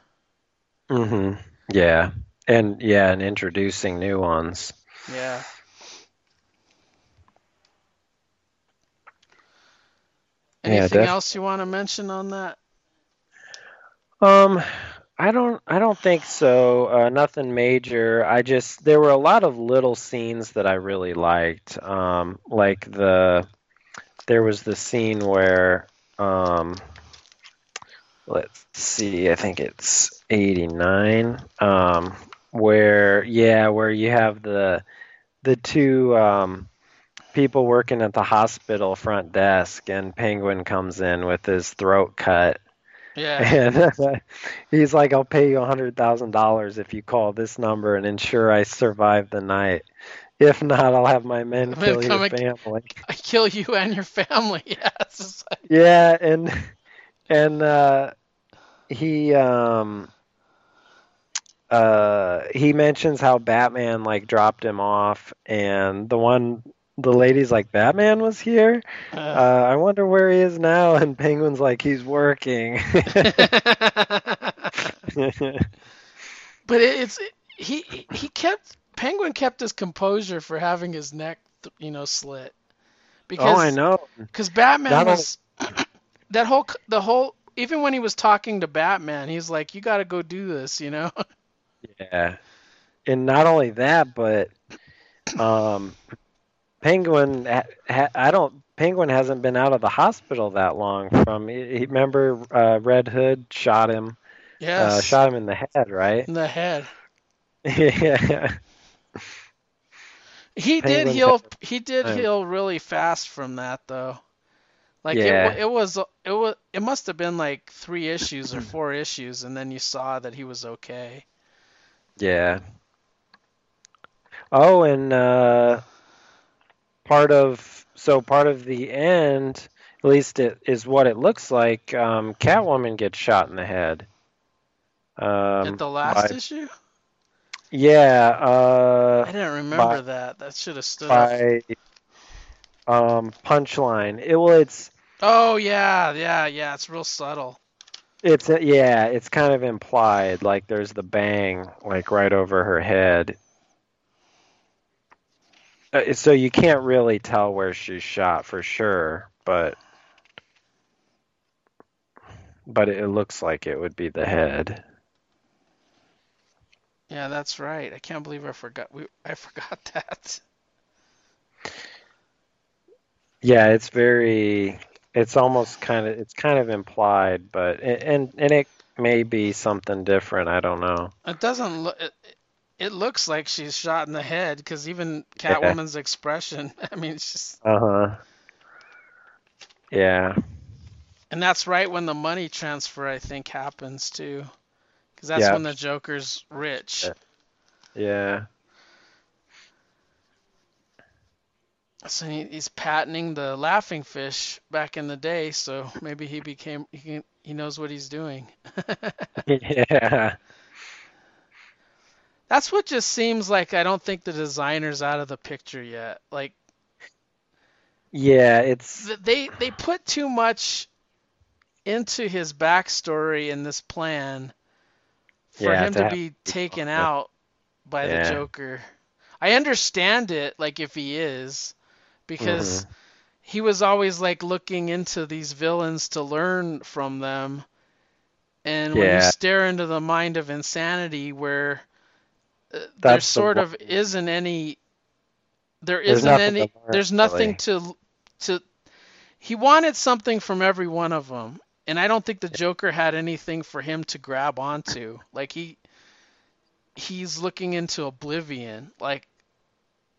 Mhm. Yeah. And yeah, and introducing new ones. Yeah. Yeah, Anything def- else you want to mention on that? Um, I don't I don't think so. Uh, nothing major. I just there were a lot of little scenes that I really liked. Um, like the there was the scene where um let's see, I think it's 89 um where yeah, where you have the the two um people working at the hospital front desk and Penguin comes in with his throat cut Yeah. [laughs] and [laughs] he's like, I'll pay you a hundred thousand dollars if you call this number and ensure I survive the night. If not, I'll have my men [laughs] Men kill your family. I kill you and your family. Yeah. It's just like, Yeah, and and uh, he um uh he mentions how Batman like dropped him off, and the one the lady's like, Batman was here. Uh, uh, I wonder where he is now. [laughs] And Penguin's like, he's working. [laughs] But it's he he kept Penguin kept his composure for having his neck you know slit because oh, I know. because Batman Not was [clears throat] that whole the whole even when he was talking to Batman he's like you got to go do this you know [laughs] Yeah, and not only that, but um, Penguin. Ha, I don't. Penguin hasn't been out of the hospital that long. From he, remember uh, Red Hood shot him. yes Uh, shot him in the head, right? in the head yeah. [laughs] he did Penguin's heal he did heal really fast from that though like Yeah. it, it was it was it must have been like three issues or four issues and then you saw that he was okay Yeah. Oh, and uh, part of so part of the end, at least it is what it looks like. Um, Catwoman gets shot in the head. Um, at the last by- issue Yeah, uh, I didn't remember by- that that should have stood by um, Punchline. It well, it's Oh yeah, yeah, yeah. It's real subtle. it's uh, yeah, it's kind of implied. Like there's the bang, like right over her head. Uh, so you can't really tell where she's shot for sure, but but it looks like it would be the head. Yeah, that's right. I can't believe I forgot. We I forgot [laughs] that. Yeah, it's very it's almost kind of it's kind of implied, but and and it may be something different. I don't know. It doesn't look. It, it looks like she's shot in the head because even Catwoman's yeah. expression. [laughs] I mean, it's just. Uh huh. Yeah. And that's right when the money transfer, I think, happens too, because that's when the Joker's rich. Yeah. So he, he's patenting the laughing fish back in the day, so maybe he became he he knows what he's doing. [laughs] [laughs] yeah. That's what just seems like I don't think the designer's out of the picture yet. Like Yeah, it's they they put too much into his backstory in this plan for yeah, him to, to be taken out by yeah. the Joker. I understand it, like if he is, because mm-hmm. he was always like looking into these villains to learn from them. And yeah. when you stare into the mind of insanity, where uh, there sort the of isn't any, there's isn't any, learn, there's nothing really. to to. He wanted something from every one of them, and I don't think the Joker had anything for him to grab onto. Like he, he's looking into oblivion, like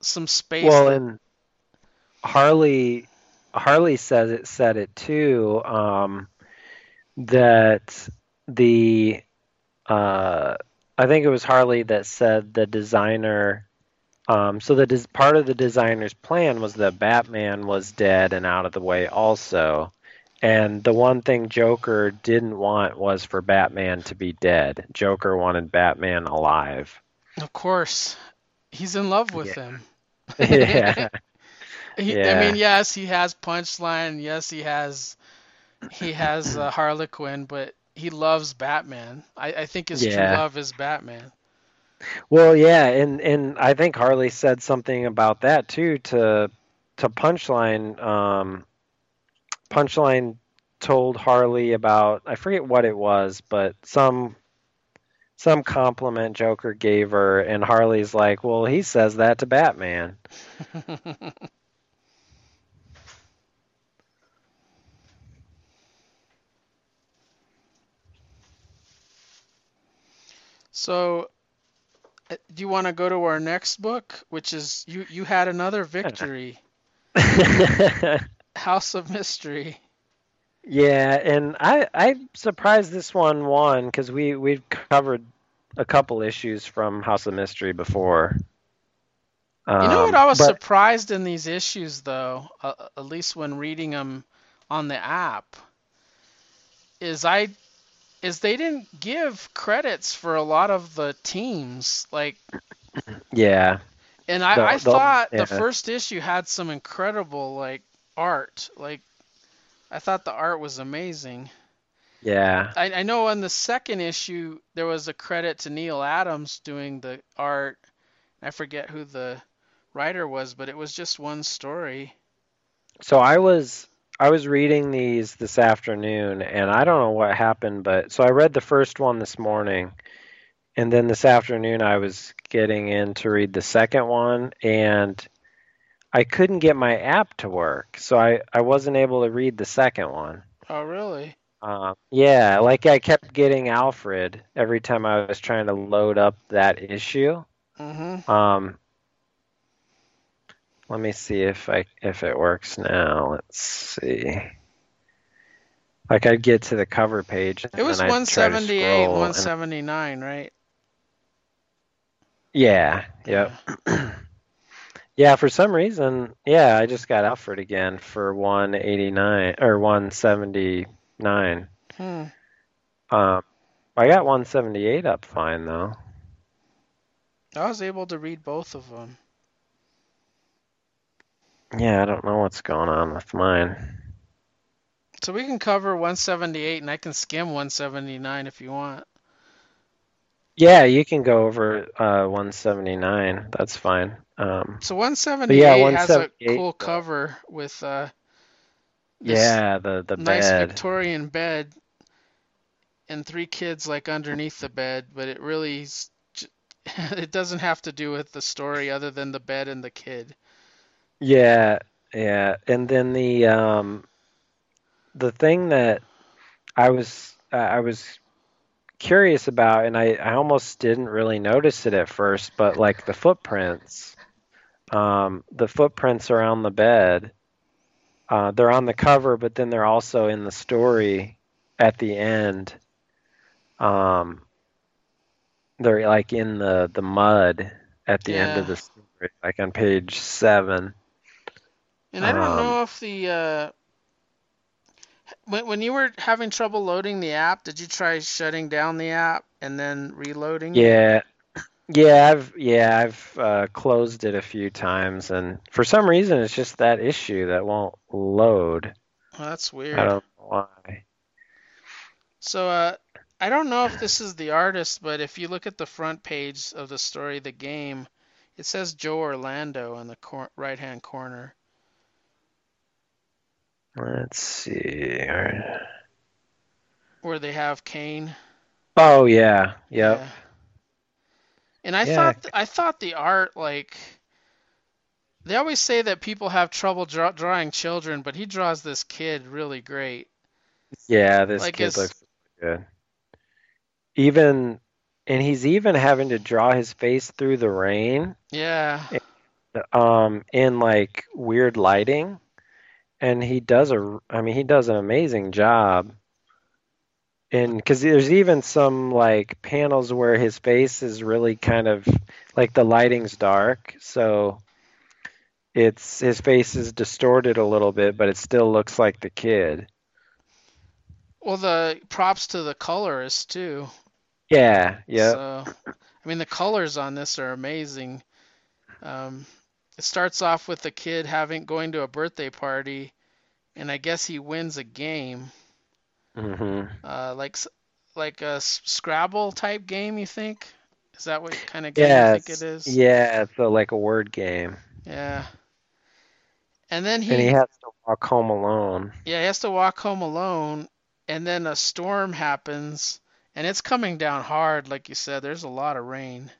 some space. Well, that, and Harley Harley says it said it too um, that the uh, I think it was Harley that said the designer. Um, so the des- part of the designer's plan was that Batman was dead and out of the way also, and the one thing Joker didn't want was for Batman to be dead. Joker wanted Batman alive. Of course, he's in love with yeah. him. [laughs] yeah. [laughs] He, yeah. I mean, yes, he has punchline. Yes, he has he has uh, Harlequin, but he loves Batman. I, I think his yeah. true love is Batman. Well, yeah, and and I think Harley said something about that too to to Punchline. Um, Punchline told Harley about I forget what it was, but some some compliment Joker gave her, and Harley's like, "Well, he says that to Batman." [laughs] So, uh, do you want to go to our next book, which is you? You had another [laughs] victory. [laughs] House of Mystery. Yeah, and I I'm surprised this one won because we we've covered a couple issues from House of Mystery before. Um, you know what? I was but, surprised in these issues, though, uh, at least when reading them on the app, is I is they didn't give credits for a lot of the teams. Like, yeah. And I, the, I thought the, yeah. the first issue had some incredible like art. Like, I thought the art was amazing. Yeah. I, I know on the second issue there was a credit to Neal Adams doing the art. I forget who the writer was, but it was just one story. So I was I was reading these this afternoon, and I don't know what happened, but so I read the first one this morning, and then this afternoon I was getting in to read the second one, and I couldn't get my app to work, so I I wasn't able to read the second one. Oh, really? Uh, yeah, like I kept getting Alfred every time I was trying to load up that issue. Mm-hmm. Um, let me see if I if it works now. Let's see. Like I'd get to the cover page. It was 178, 179, and... right? Yeah. Yep. Yeah. [clears throat] yeah. For some reason, yeah, I just got Alfred again for 189 or 179. Hmm. Um, I got 178 up fine though. I was able to read both of them. Yeah, I don't know what's going on with mine. So we can cover 178 and I can skim 179 if you want. Yeah, you can go over uh, 179. That's fine. Um, so 178 yeah, 178 has a cool cover with uh, yeah, the the nice bed. Victorian bed and three kids like underneath the bed, but it really [laughs] it doesn't have to do with the story other than the bed and the kid. Yeah, yeah, and then the um, the thing that I was I was curious about, and I, I almost didn't really notice it at first, but like the footprints, um, the footprints around the bed, uh, they're on the cover, but then they're also in the story at the end. Um, they're like in the the mud at the end of the story, like on page seven. And I don't Um, know if the uh, when when you were having trouble loading the app, did you try shutting down the app and then reloading it? Yeah, yeah, I've yeah I've uh, closed it a few times, and for some reason it's just that issue that won't load. Well, that's weird. I don't know why. So uh, I don't know if this is the artist, but if you look at the front page of the story, the game, it says Joe Orlando in the cor- right-hand corner. Let's see. where they have Kane. Oh yeah, yep. Yeah. And I Yeah. thought I thought the art like they always say that people have trouble draw, drawing children, but he draws this kid really great. Yeah, this Like kid looks good. Even, and he's even having to draw his face through the rain, Yeah. um, in like weird lighting, and he does a, I mean, he does an amazing job. And because there's even some like panels where his face is really kind of like the lighting's dark, so it's his face is distorted a little bit, but it still looks like the kid. Well, the props to the colorist too. Yeah, yeah. So, I mean, the colors on this are amazing. Um, it starts off with the kid having going to a birthday party, and I guess he wins a game, hmm uh, like like a Scrabble type game. You think? Is that what kind of game Yeah, you think it's- yeah, it's a, like a word game, Yeah. And then he, and he, has to walk home alone. yeah, he has to walk home alone, and then a storm happens, and it's coming down hard, like you said. There's a lot of rain.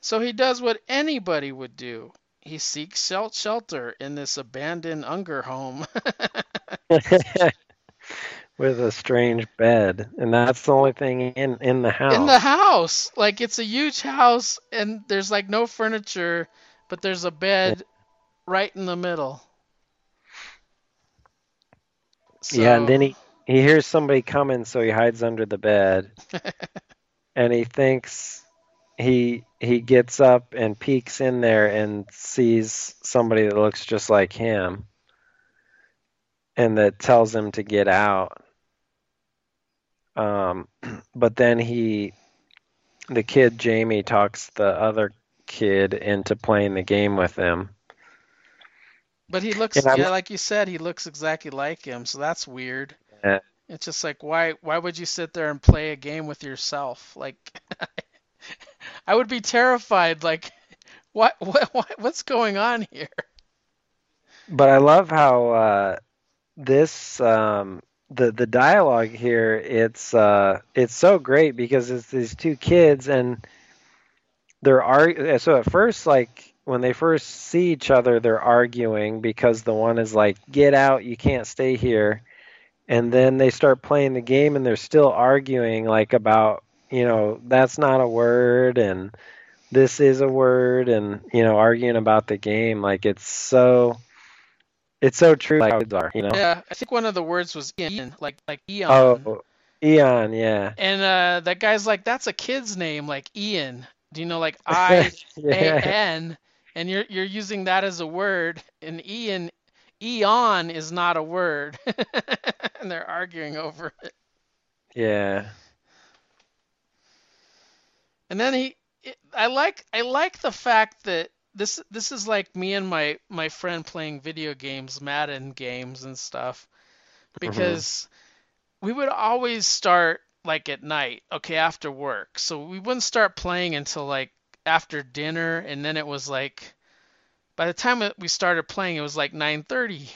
So he does what anybody would do. He seeks shelter in this abandoned Unger home. [laughs] With a strange bed, and that's the only thing in in the house. in the house. Like it's a huge house, and there's like no furniture, but there's a bed right in the middle. Yeah, and then he he hears somebody coming, so he hides under the bed, [laughs] and he thinks he he gets up and peeks in there and sees somebody that looks just like him, and that tells him to get out. Um, [clears throat] but then he, the kid Jamie talks the other kid into playing the game with him. But he looks, yeah, like you said, he looks exactly like him, so that's weird. Yeah. It's just like why why would you sit there and play a game with yourself? Like [laughs] I would be terrified like [laughs] what what, what what's going on here? But I love how uh, this um, the the dialogue here it's uh, it's so great because it's these two kids and they're ar- so at first like when they first see each other they're arguing because the one is like get out you can't stay here and then they start playing the game and they're still arguing like about you know that's not a word and this is a word and you know arguing about the game like it's so it's so true like kids are you know Yeah, I think one of the words was Ian, like like Eon. oh eon yeah And uh that guy's like that's a kid's name like Ian. Do you know like [laughs] I A N and you're you're using that as a word and Ian Eon is not a word. [laughs] and they're arguing over it. yeah And then he, I like, I like the fact that this, this is like me and my my friend playing video games, Madden games and stuff, mm-hmm. because we would always start like at night, okay, after work. So we wouldn't start playing until like after dinner, and then it was like, by the time we started playing, it was like 9:30.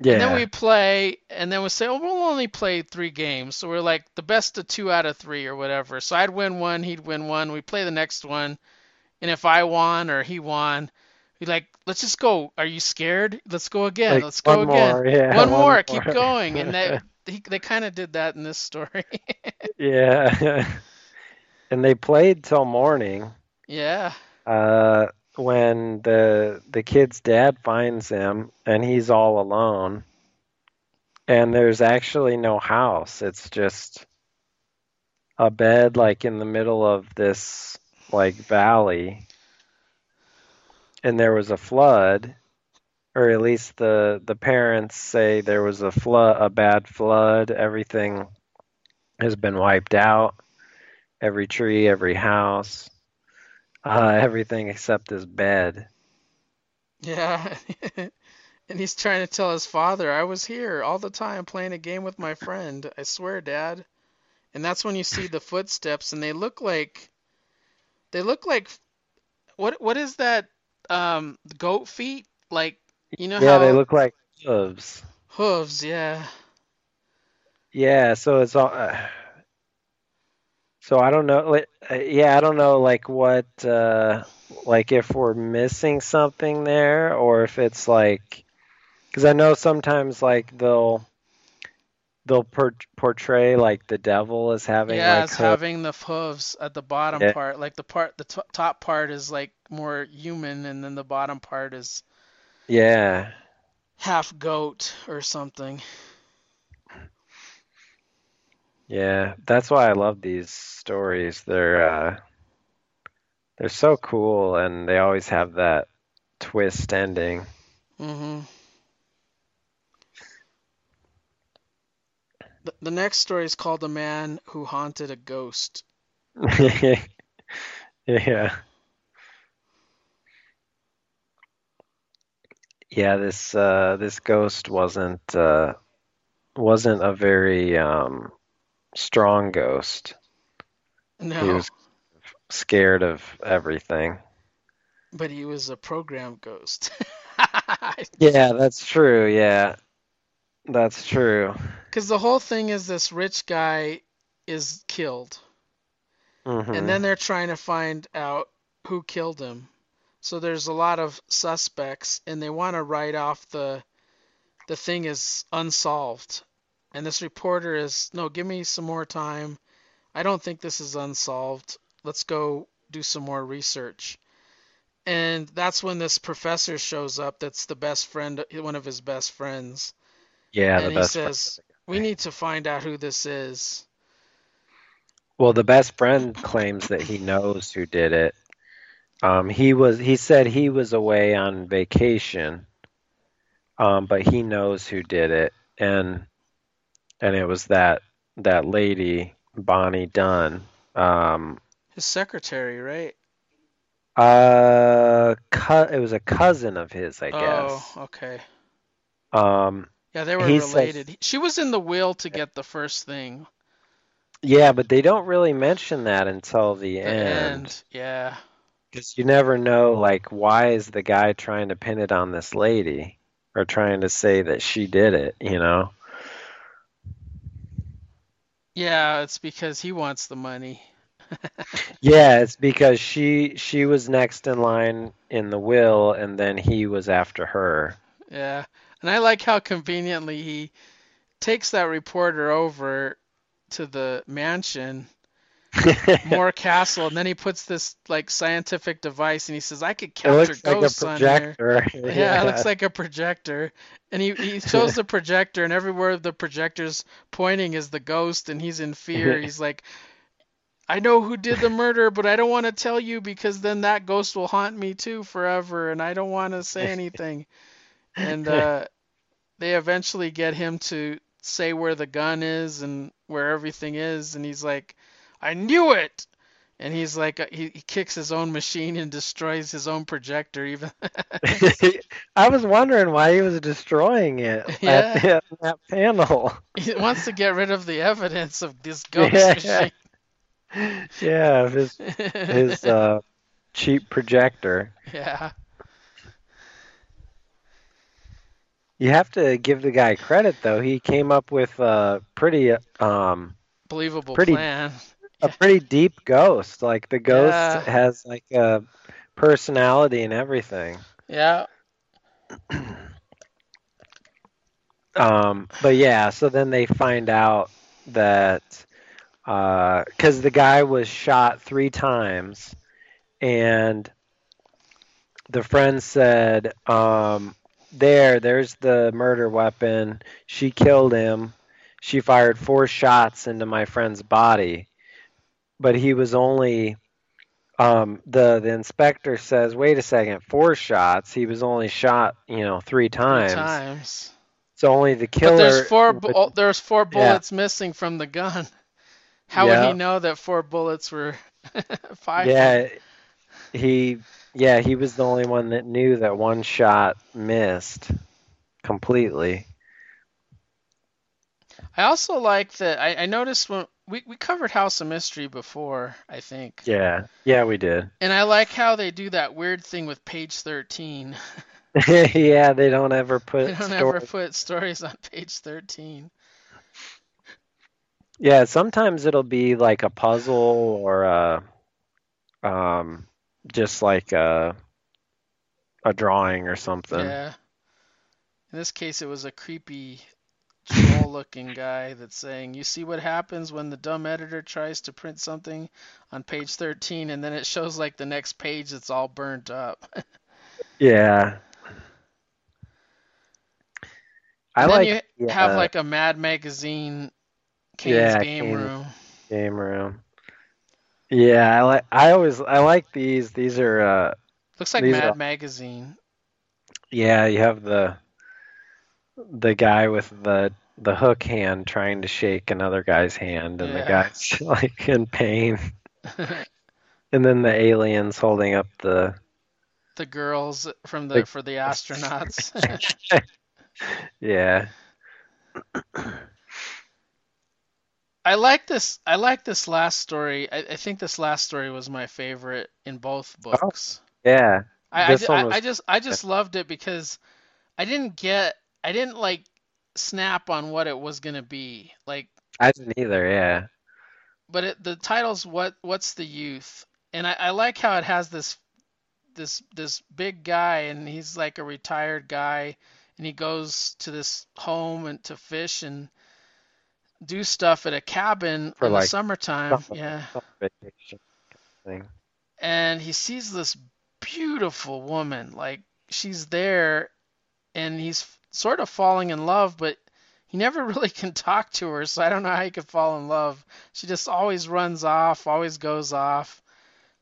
Yeah And then we play, and then we say, oh, we'll only play three games. So we're like the best of two out of three or whatever. So I'd win one, he'd win one. We play the next one. And if I won or he won, we'd like, let's just go. Are you scared? Let's go again. Like, let's go one again. more, yeah, one one more. more. Keep going. And [laughs] he, they kind of did that in this story. [laughs] Yeah. [laughs] and they played till morning. yeah. Uh, when the the kid's dad finds him and he's all alone, and there's actually no house. It's just a bed like in the middle of this like valley, and there was a flood, or at least the the parents say there was a flood, a bad flood. Everything has been wiped out. Every tree, every house, uh, everything except his bed. Yeah. [laughs] and he's trying to tell his father, I was here all the time playing a game with my friend. I swear, Dad. And that's when you see the footsteps, and they look like they look like what what is that um goat feet like you know Yeah, how they look like hooves. hooves yeah Yeah, so it's all. Uh, so I don't know. like, uh, Yeah, I don't know. Like what? Uh, like if we're missing something there, or if it's like, because I know sometimes like they'll they'll per- portray like the devil as having yeah like it's having the hooves at the bottom Yeah. part like the part the t- top part is like more human and then the bottom part is Yeah, half goat or something yeah. That's why I love these stories. They're uh, they're so cool, and they always have that twist ending. Mm-hmm. [laughs] the, the next story is called the man who haunted a ghost [laughs] Yeah. Yeah, this uh this ghost wasn't uh wasn't a very um strong ghost. No. He was scared of everything. but he was a program ghost [laughs] Yeah, that's true. Yeah. That's true. Because the whole thing is this rich guy is killed, hmm and then they're trying to find out who killed him. So there's a lot of suspects, and they want to write off the the thing is unsolved. And this reporter is, no, give me some more time. I don't think this is unsolved. Let's go do some more research. And that's when this professor shows up. That's the best friend, one of his best friends. Yeah, the and he best friend. says, "We need to find out who this is." Well, the best friend claims that he knows who did it. Um, he was he said he was away on vacation, um, but he knows who did it, and and it was that that lady Bonnie Dunn. Um, His secretary, right? uh, cu- it was a cousin of his, I guess. Oh, okay. Um, Yeah, they were related. She was in the will to get the first thing. yeah, but they don't really mention that until the The end. end. Yeah. Because you never know, like, why is the guy trying to pin it on this lady or trying to say that she did it, you know? Yeah, it's because he wants the money. [laughs] Yeah, it's because she she was next in line in the will and then he was after her. Yeah. And I like how conveniently he takes that reporter over to the mansion, [laughs] Moore Castle, and then he puts this like scientific device and he says, I could It capture like a ghosts on here. projector. [laughs] [laughs] Yeah, it looks like a projector. And he, he shows the projector, and everywhere the projector's pointing is the ghost, and he's in fear. He's like, I know who did the murder, but I don't want to tell you because then that ghost will haunt me too forever, and I don't want to say anything. And uh, they eventually get him to say where the gun is and where everything is, and he's like, I knew it! And he's like, uh, he, he kicks his own machine and destroys his own projector, even. [laughs] I was wondering why he was destroying it Yeah. at the, that panel. [laughs] He wants to get rid of the evidence of this [laughs] ghost Yeah. machine. Yeah, his his uh, cheap projector. yeah. You have to give the guy credit though. He came up with a pretty um Believable Pretty- plan. A pretty deep ghost. Like the ghost Yeah. has like a personality and everything. Yeah. [clears throat] Um, but yeah, so then they find out that because the guy was shot three times, and the friend said, um, "There, there's the murder weapon. She killed him. She fired four shots into my friend's body, but he was only." Um, the the inspector says, "Wait a second, four shots. He was only shot, you know, three times. Three times. So only the But killer." there's four. Bu- oh, there's four bullets missing from the gun. [laughs] How would he know that four bullets were [laughs] fired? Yeah, he yeah, he was the only one that knew that one shot missed completely. I also like that. I, I noticed when we, we covered House of Mystery before, I think. Yeah. Yeah, we did. And I like how they do that weird thing with page 13. [laughs] yeah, they don't ever [laughs] put They don't story- ever put stories on page 13. Yeah, sometimes it'll be like a puzzle or a um just like a a drawing or something. Yeah. In this case, it was a creepy troll looking guy that's saying, You see what happens when the dumb editor tries to print something on page 13 and then it shows like the next page that's all burnt up. [laughs] Yeah. I And then like you yeah, have like a Mad Magazine Cain's Yeah, Game Kane- Room. game room. Yeah, I like I always I like these. These are uh Looks like Mad are- Magazine. Yeah, you have the the guy with the the hook hand trying to shake another guy's hand, and the guy's [laughs] like in pain, [laughs] and then the aliens holding up the the girls from the The- for the astronauts. [laughs] yeah I like this. I like this last story. I, I think this last story was my favorite in both oh, books. yeah I, I, this one I, was- I just I just loved it because I didn't get I didn't like snap on what it was gonna be like I didn't either. Yeah. But it, the title's what what's the youth? And I, I like how it has this this this big guy and he's like a retired guy and he goes to this home and to fish and do stuff at a cabin For in like the summertime summer- yeah. summer and he sees this beautiful woman like she's there and he's sort of falling in love but he never [laughs] really can talk to her so i don't know how he could fall in love. She just always runs off always goes off.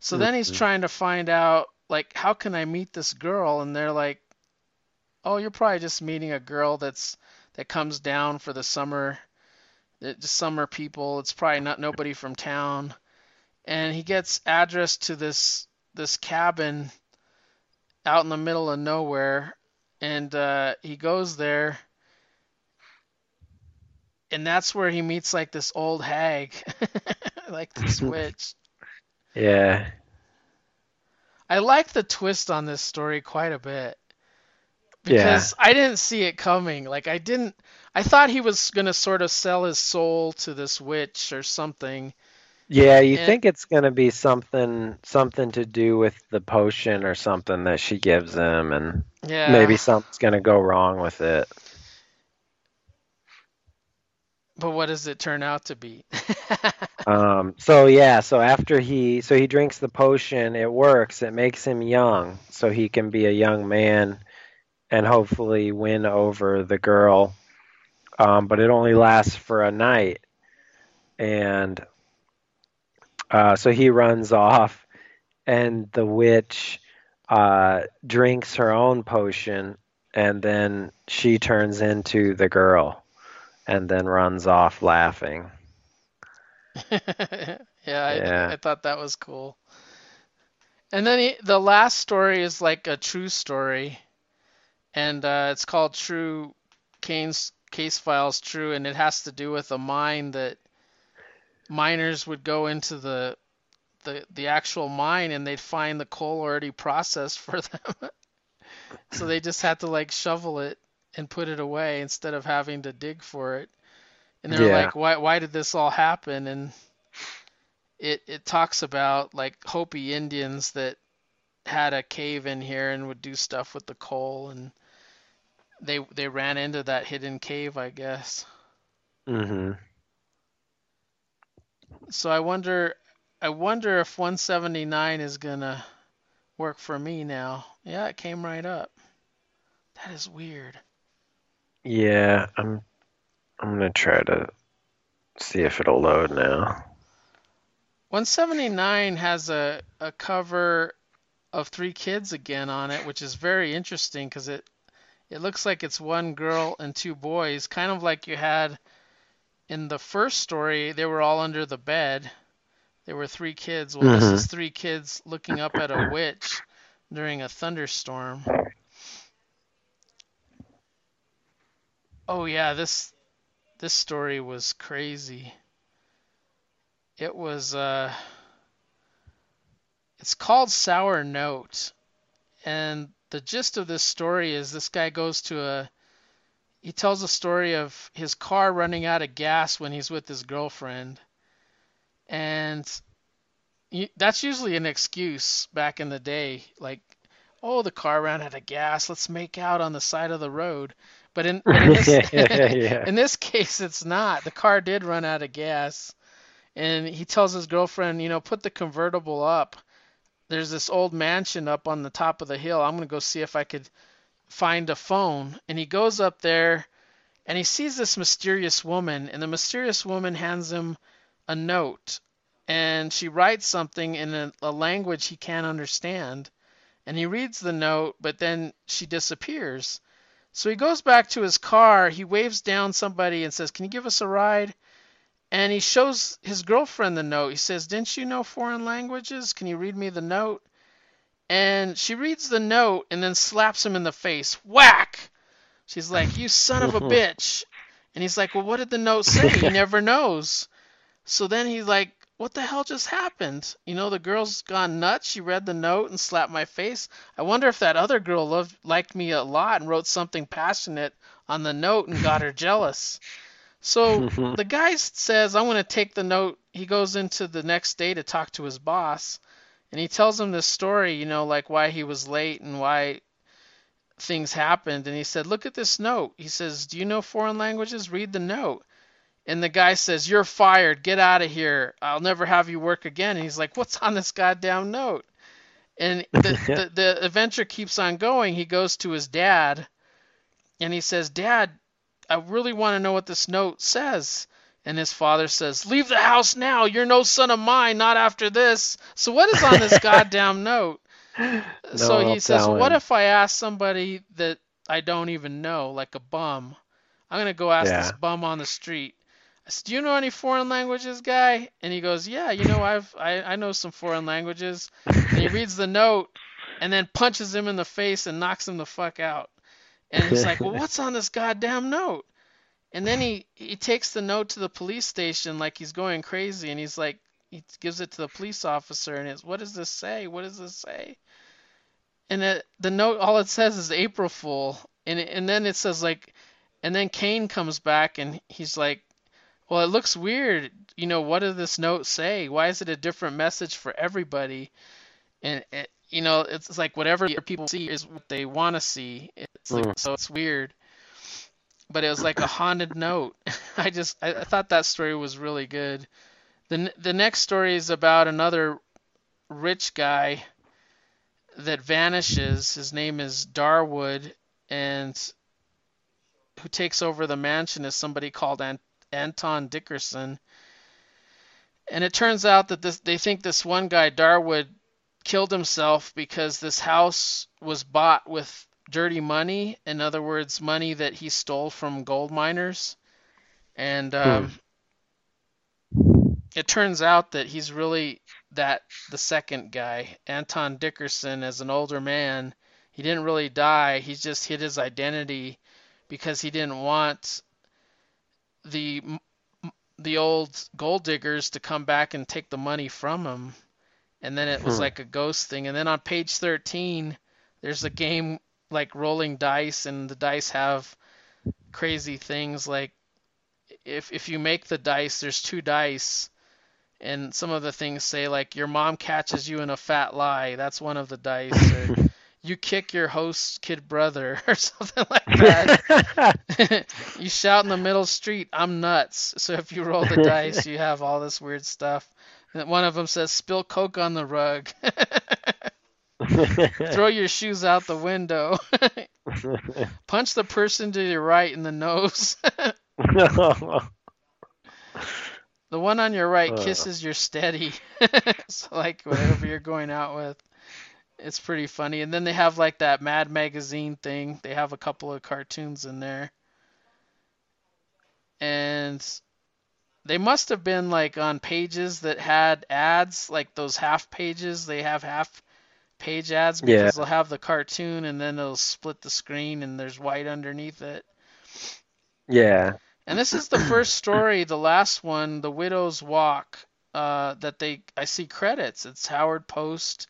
So then he's Mhm. trying to find out like how can i meet this girl? And they're like oh you're probably just meeting a girl that's that comes down for the summer just summer people. It's probably not nobody from town. And he gets address to this this cabin out in the middle of nowhere and uh, he goes there and that's where he meets like this old hag [laughs] like this [laughs] witch Yeah i like the twist on this story quite a bit Yeah. because i didn't see it coming like i didn't i thought he was going to sort of sell his soul to this witch or something yeah. You And- think it's gonna be something something to do with the potion or something that she gives him, and yeah maybe something's gonna go wrong with it. but what does it turn out to be [laughs] Um, so yeah, so after he so he drinks the potion, it works. It makes him young, so he can be a young man and hopefully win over the girl. Um, but it only lasts for a night, and uh, so he runs off, and the witch uh, drinks her own potion, and then she turns into the girl, and then runs off laughing. [laughs] yeah, I, Yeah. I thought that was cool. And then he, the last story is like a true story, and uh, it's called True Cain's Case Files True, and it has to do with a mine that miners would go into the the the actual mine and they'd find the coal already processed for them. [laughs] so they just had to like shovel it and put it away instead of having to dig for it. And they're Yeah. like, why why did this all happen? And it it talks about like Hopi Indians that had a cave in here and would do stuff with the coal and they they ran into that hidden cave, I guess. hmm So I wonder I wonder if 179 is gonna work for me now. Yeah, it came right up. That is weird. Yeah, I'm I'm gonna try to see if it'll load now. 179 has a, a cover of three kids again on it, which is very interesting because it it looks like it's one girl and two boys, kind of like you had in the first story. They were all under the bed. There were three kids. Well, this Mhm. is three kids looking up at a witch during a thunderstorm. Oh yeah, this this story was crazy. It was uh it's called Sour Note. And the gist of this story is this guy goes to a he tells a story of his car running out of gas when he's with his girlfriend. And y- that's usually an excuse back in the day like oh the car ran out of gas, let's make out on the side of the road. But in, in this [laughs] yeah. [laughs] in this case, it's not. The car did run out of gas, and he tells his girlfriend, you know, put the convertible up. There's this old mansion up on the top of the hill. I'm gonna go see if I could find a phone. And he goes up there, and he sees this mysterious woman, and the mysterious woman hands him a note, and she writes something in a, a language he can't understand. And he reads the note, but then she disappears. So he goes back to his car, he waves down somebody and says, Can you give us a ride? And he shows his girlfriend the note. He says, Didn't you know foreign languages? Can you read me the note? And she reads the note and then slaps him in the face. Whack! She's like, You son of a [laughs] bitch. And he's like, Well, what did the note say? He [laughs] never knows. So then he's like, What the hell just happened? You know, the girl's gone nuts. She read the note and slapped my face. I wonder if that other girl loved, liked me a lot and wrote something passionate on the note and got her [laughs] jealous. So the guy says, I'm going to take the note. He goes into the next day to talk to his boss. And he tells him this story, you know, like why he was late and why things happened. And he said, Look at this note. He says, Do you know foreign languages? Read the note. And the guy says, You're fired. Get out of here. I'll never have you work again. And he's like, What's on this goddamn note? And the, [laughs] the, the adventure keeps on going. He goes to his dad and he says, Dad, I really want to know what this note says. And his father says, Leave the house now. You're no son of mine, not after this. So, what is on this [laughs] goddamn note? so he says. What if I ask somebody that I don't even know, like a bum? I'm going to go ask this bum on the street. I said, Do you know any foreign languages, guy? And he goes, Yeah, you know, I've I, I know some foreign languages. And he reads the note and then punches him in the face and knocks him the fuck out. And he's like, Well, [laughs] what's on this goddamn note? And then he, he takes the note to the police station like he's going crazy and he's like he gives it to the police officer and it's what does this say? What does this say? And it, the note all it says is April Fool. And it, and then it says like and then Cain comes back and he's like well, it looks weird. You know, what does this note say? Why is it a different message for everybody? And it, you know, it's, it's like whatever people see is what they want to see. It's like Mm. so it's weird. But it was like a haunted note. [laughs] I just I, I thought that story was really good. The the next story is about another rich guy that vanishes. His name is Darwood, and who takes over the mansion is somebody called Ant- Anton Dickerson. And it turns out that this they think this one guy Darwood killed himself because this house was bought with dirty money. In other words, money that he stole from gold miners. And um, it turns out that he's really that the second guy, Anton Dickerson, as an older man. He didn't really die. He just hid his identity because he didn't want the the old gold diggers to come back and take the money from him. And then it was Hmm. like a ghost thing. And then on page 13, there's a game like rolling dice, and the dice have crazy things like if if you make the dice, there's two dice, and some of the things say like your mom catches you in a fat lie. That's one of the dice. Or [laughs] you kick your host kid brother [laughs] or something like that. [laughs] you shout in the middle street, I'm nuts. So if you roll the dice, you have all this weird stuff. And one of them says, spill coke on the rug. [laughs] Throw your shoes out the window. [laughs] Punch the person to your right in the nose. [laughs] the one on your right Uh. kisses your steady. so like whatever you're going out with. It's pretty funny. And then they have like that Mad Magazine thing. They have a couple of cartoons in there. And they must have been like on pages that had ads, like those half pages. They have half page ads because Yeah. they'll have the cartoon and then they'll split the screen and there's white underneath it. yeah. And this is the first [clears throat] story, the last one, The Widow's Walk, uh, that they I see credits. It's Howard Post,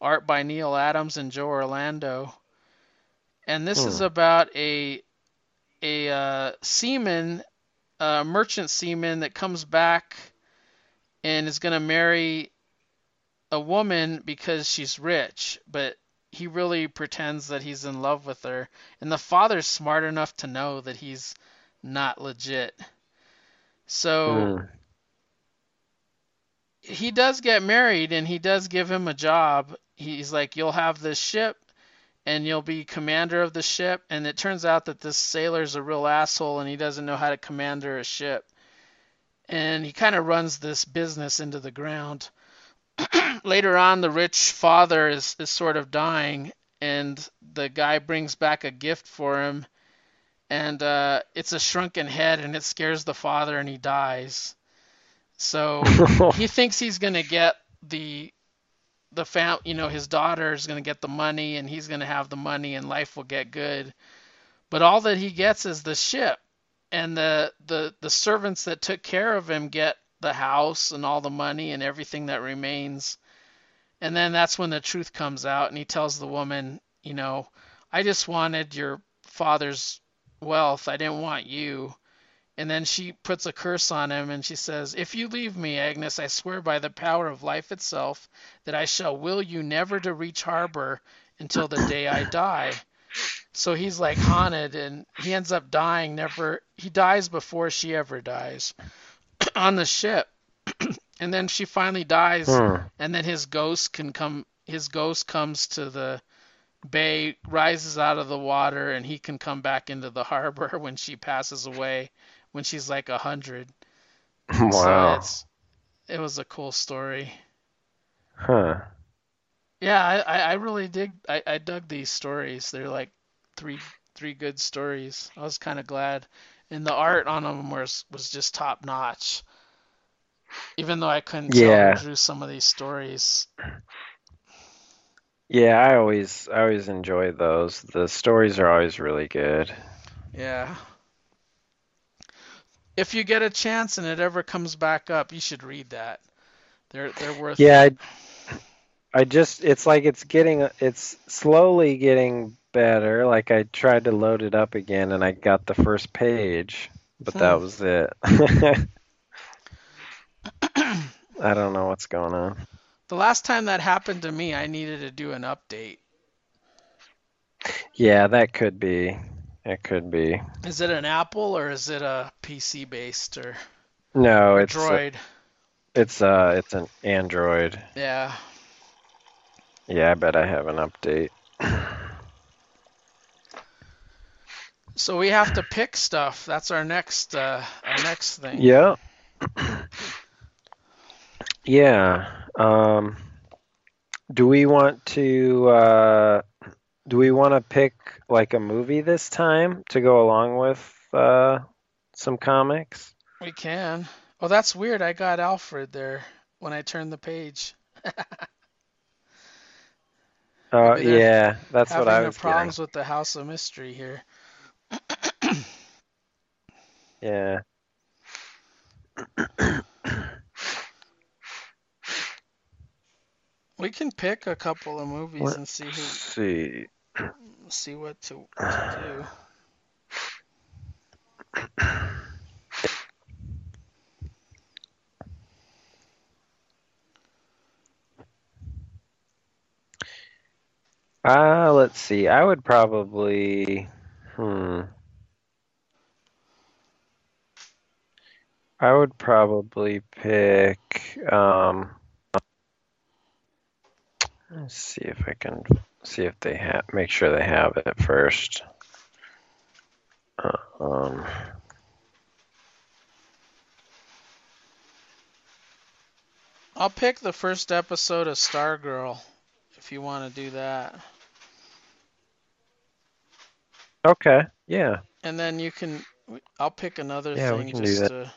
art by Neal Adams and Joe Orlando. And this is Hmm. about a a uh, seaman, a merchant seaman that comes back and is going to marry a woman because she's rich, but he really pretends that he's in love with her. And the father's smart enough to know that he's not legit. So Mm. he does get married and he does give him a job. He's like, You'll have this ship and you'll be commander of the ship. And it turns out that this sailor's a real asshole and he doesn't know how to commander a ship. And he kind of runs this business into the ground. [clears throat] Later on, the rich father is, is sort of dying and the guy brings back a gift for him. And uh, it's a shrunken head and it scares the father and he dies. So [laughs] he thinks he's gonna get the the fam you know his daughter is gonna get the money and he's gonna have the money and life will get good but all that he gets is the ship and the the the servants that took care of him get the house and all the money and everything that remains. And then that's when the truth comes out and he tells the woman you know i just wanted your father's wealth. I didn't want you. And then she puts a curse on him and she says, If you leave me, Agnes, I swear by the power of life itself that I shall will you never to reach harbor until the day I die. So he's like haunted and he ends up dying never he dies before she ever dies on the ship. [clears throat] and then she finally dies Hmm. and then his ghost can come his ghost comes to the bay rises out of the water and he can come back into the harbor [laughs] when she passes away when she's like a hundred [laughs] so Wow. it's it was a cool story Huh. yeah i i I really dig i i dug these stories they're like three three good stories i was kind of glad and the art on them was was just top notch even though i couldn't tell Yeah. who drew some of these stories Yeah, I always I always enjoy those. The stories are always really good. Yeah. If you get a chance and it ever comes back up, you should read that. They're they're worth Yeah, I, I just it's like it's getting it's slowly getting better. Like I tried to load it up again and I got the first page, but that Hmm. was it. [coughs] I don't know what's going on. The last time that happened to me, I needed to do an update. Yeah, that could be. It could be. Is it an Apple or is it a PC based or No, a it's Droid? it's uh it's an Android. Yeah. Yeah, I bet I have an update. So we have to pick stuff. That's our next uh our next thing. Yeah. Yeah. Um, do we want to uh, do we want to pick like a movie this time to go along with uh, some comics? We can. Oh, that's weird. I got Alfred there when I turned the page. [laughs] Oh, yeah, that's what I was problems with the House of Mystery here. Yeah. We can pick a couple of movies Let's and see who see. see what to, to do. Uh, let's see. I would probably, hmm. I would probably pick, um, let's see if I can see if they have, make sure they have it first. Uh, um, I'll pick the first episode of Stargirl if you want to do that. okay, yeah. And then you can I'll pick another Yeah, we thing can do that. to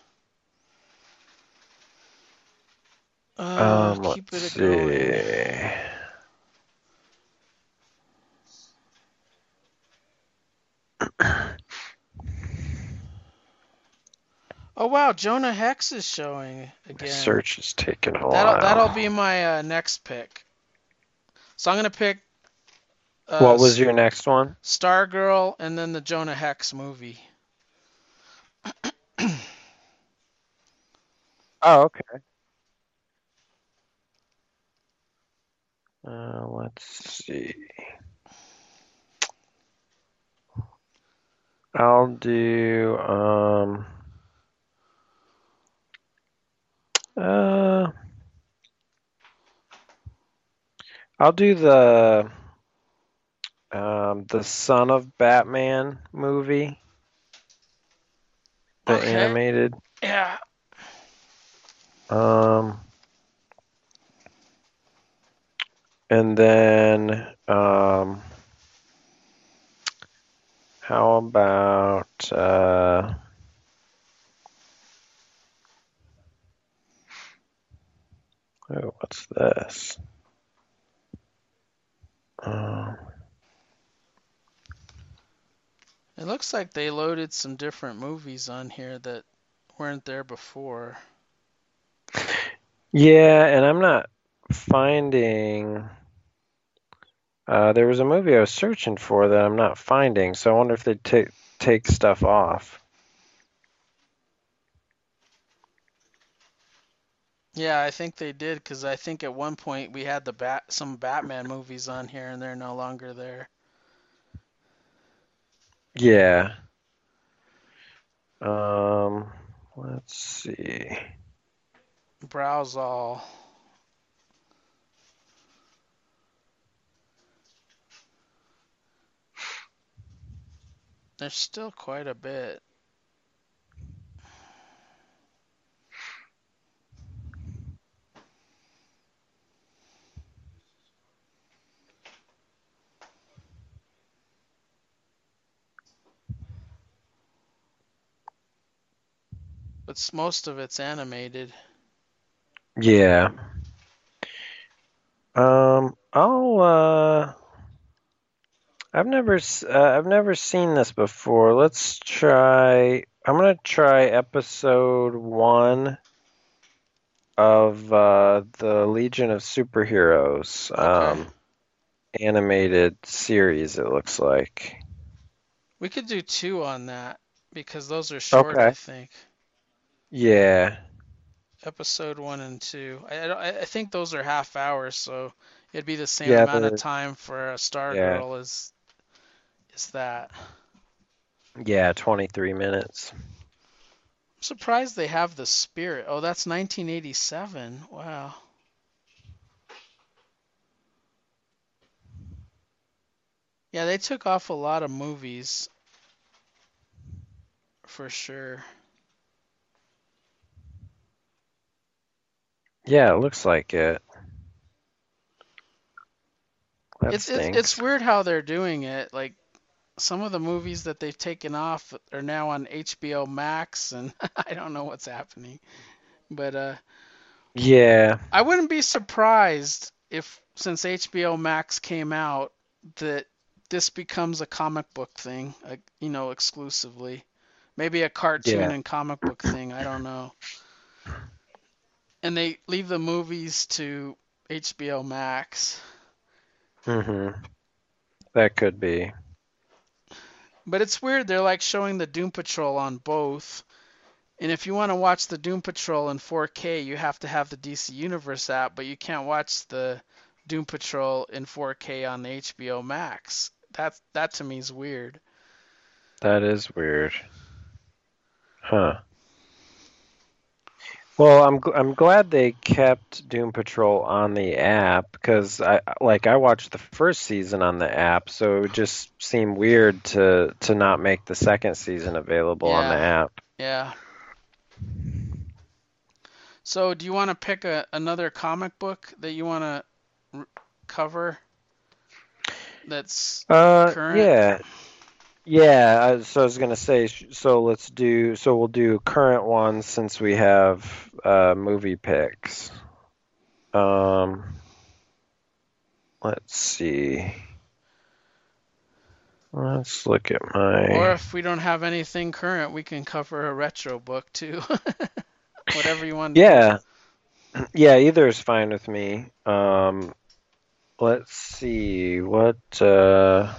uh, Um, keep let's it going. see. Oh wow, Jonah Hex is showing My again. search is taking a That'll while. that'll be my uh, next pick. So I'm gonna pick uh, What was your next one? Stargirl and then the Jonah Hex movie. Oh, okay. Uh, let's see. I'll do um uh I'll do the um the Son of Batman movie, the Okay. animated. Yeah. Um and then um how about uh oh what's this? Um It looks like they loaded some different movies on here that weren't there before. Yeah, and I'm not finding. Uh, there was a movie I was searching for that I'm not finding, so I wonder if they take take stuff off. Yeah, I think they did because I think at one point we had the bat some Batman movies on here and they're no longer there. Yeah. Um, let's see. Browse all. There's still quite a bit. But most of it's animated. Yeah. Um, I'll uh I've never uh, I've never seen this before. Let's try I'm gonna try episode one of uh the Legion of Superheroes Okay. um animated series it looks like. We could do two on that because those are short, Okay. I think. Yeah. Episode one and two. I, I, think those are half hours, so it'd be the same Yeah, amount of time for a Yeah. Stargirl as is that. Yeah, 23 minutes. I'm surprised they have the spirit. Oh, that's 1987. Wow. Yeah, they took off a lot of movies for sure. Yeah, it looks like it. That It's it's it's weird how they're doing it. Like some of the movies that they've taken off are now on HBO Max, and [laughs] I don't know what's happening. But uh, Yeah. I wouldn't be surprised if, since HBO Max came out, that this becomes a comic book thing, uh, you know, exclusively. Maybe a cartoon Yeah. and comic book thing. I don't know. And they leave the movies to HBO Max. Mhm. That could be. But it's weird. They're like showing the Doom Patrol on both. And if you want to watch the Doom Patrol in 4K, you have to have the DC Universe app, but you can't watch the Doom Patrol in 4K on the HBO Max. That's that to me is weird. That is weird. Huh. Well, I'm I'm glad they kept Doom Patrol on the app because I like I watched the first season on the app, so it would just seem weird to to not make the second season available on the app. Yeah. So, do you want to pick a, another comic book that you want to r- cover? That's Uh, Current? yeah, yeah. So I was gonna say, so let's do, so we'll do current ones since we have uh movie picks. Um, let's see. Let's look at my. or if we don't have anything current, we can cover a retro book too. [laughs] Whatever you want. to do. Yeah, [clears throat] yeah. Either is fine with me. Um, let's see what. Uh,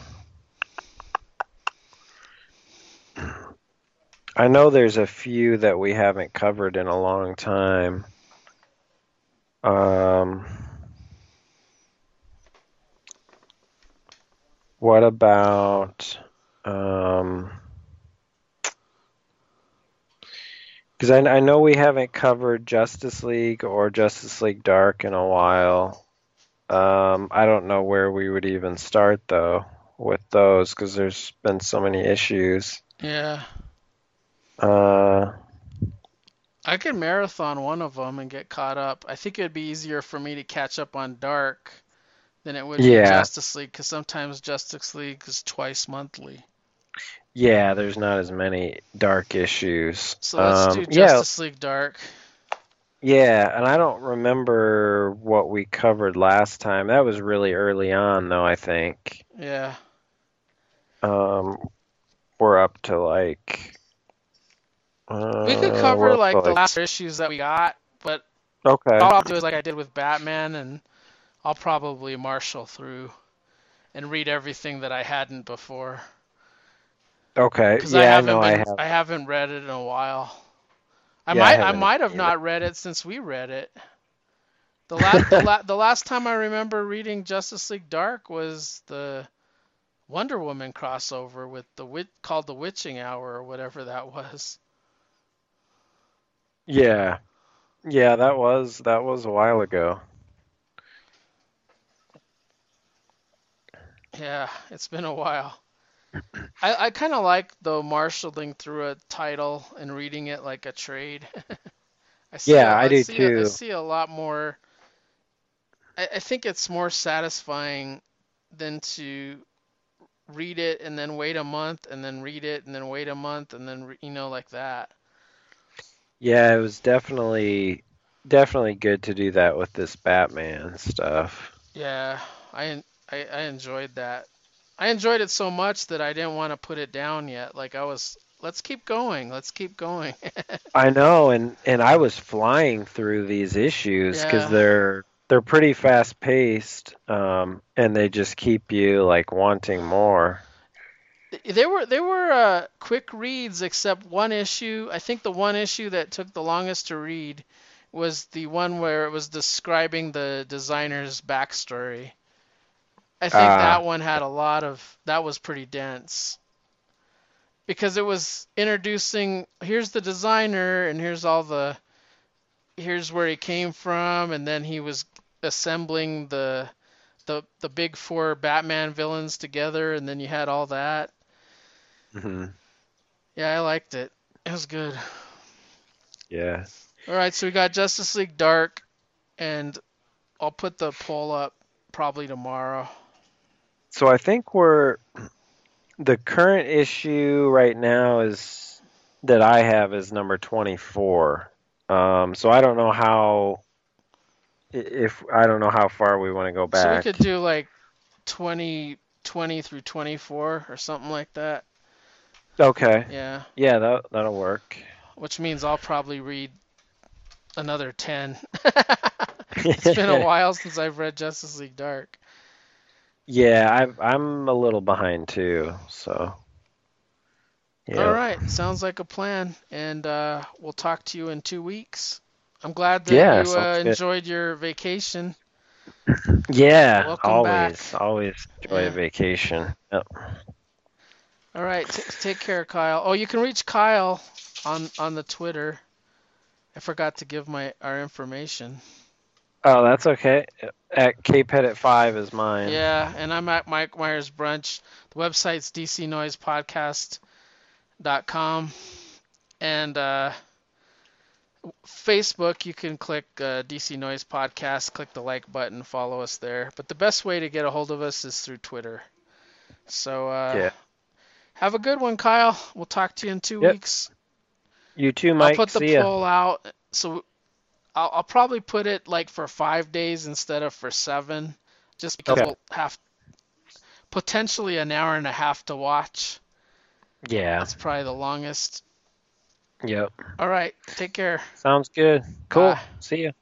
I know there's a few that we haven't covered in a long time. Um, what about um? Because I, I know we haven't covered Justice League or Justice League Dark in a while. Um, I don't know where we would even start though with those because there's been so many issues. Yeah. Uh, I could marathon one of them and get caught up. I think it'd be easier for me to catch up on Dark than it would Yeah. Justice League because sometimes Justice League is twice monthly. yeah, there's not as many dark issues. So let's Um, do yeah, Justice League Dark. yeah, and I don't remember what we covered last time. That was really early on though, I think. Yeah. Um, we're up to like. Uh, We could cover up like the last issues that we got, but Okay. all I'll do is like I did with Batman, and I'll probably marshal through and read everything that I hadn't before. Okay. Because I Yeah, I haven't know I have. I haven't read it in a while. I Yeah, might I haven't might have not read it since we read it. The last the, la- the last time I remember reading Justice League Dark was the Wonder Woman crossover with the wit called the Witching Hour or whatever that was. Yeah. Yeah, that was that was a while ago. Yeah, it's been a while. I, I kind of like though marshaling through a title and reading it like a trade. [laughs] I see Yeah, I do see a- I too. see a lot more. I, I think it's more satisfying than to read it and then wait a month and then read it and then wait a month and then re- you know like that. Yeah, it was definitely definitely good to do that with this Batman stuff. Yeah, I I, I enjoyed that. I enjoyed it so much that I didn't want to put it down yet. Like I was, let's keep going, let's keep going. [laughs] I know, and and I was flying through these issues because Yeah. they're they're pretty fast paced, um, and they just keep you like wanting more. They were they were uh, quick reads, except one issue. I think the one issue that took the longest to read was the one where it was describing the designer's backstory. I think Ah. that one had a lot of that was pretty dense because it was introducing here's the designer and here's all the here's where he came from and then he was assembling the the the big four Batman villains together and then you had all that. Hmm Yeah, I liked it. It was good. Yeah. All right, so we got Justice League Dark, and I'll put the poll up probably tomorrow. So I think we're the current issue right now is that I have is number 24. Um, so I don't know how if I don't know how far we want to go back. So we could do like 20, 20 through 24 or something like that. Okay. Yeah, Yeah, that that'll work. which means I'll probably read another 10. [laughs] it's been a [laughs] while since I've read Justice League Dark. Yeah, I've, I'm a little behind too. So. Yeah. All right, sounds like a plan, and uh, we'll talk to you in two weeks. I'm glad that Yeah, you uh, enjoyed your vacation. [laughs] Yeah, Welcome always, back. always enjoy Yeah. a vacation. Yep. All right, t- take care, Kyle. Oh, you can reach Kyle on on the Twitter. I forgot to give my our information. Oh, that's okay. At at five is mine. Yeah, and I'm at Mike Myers Brunch. The website's dcnoisepodcast.com. And uh, Facebook, you can click uh, DC Noise Podcast, click the like button, follow us there. But the best way to get a hold of us is through Twitter. So uh, Yeah. Have a good one, Kyle. We'll talk to you in two Yep. weeks. You too, Mike. I'll put the See ya. poll out. So I'll, I'll probably put it like for five days instead of for seven, just because Okay. we'll have potentially an hour and a half to watch. Yeah. That's probably the longest. Yep. All right. Take care. Sounds good. Cool. Bye. See ya. Bye.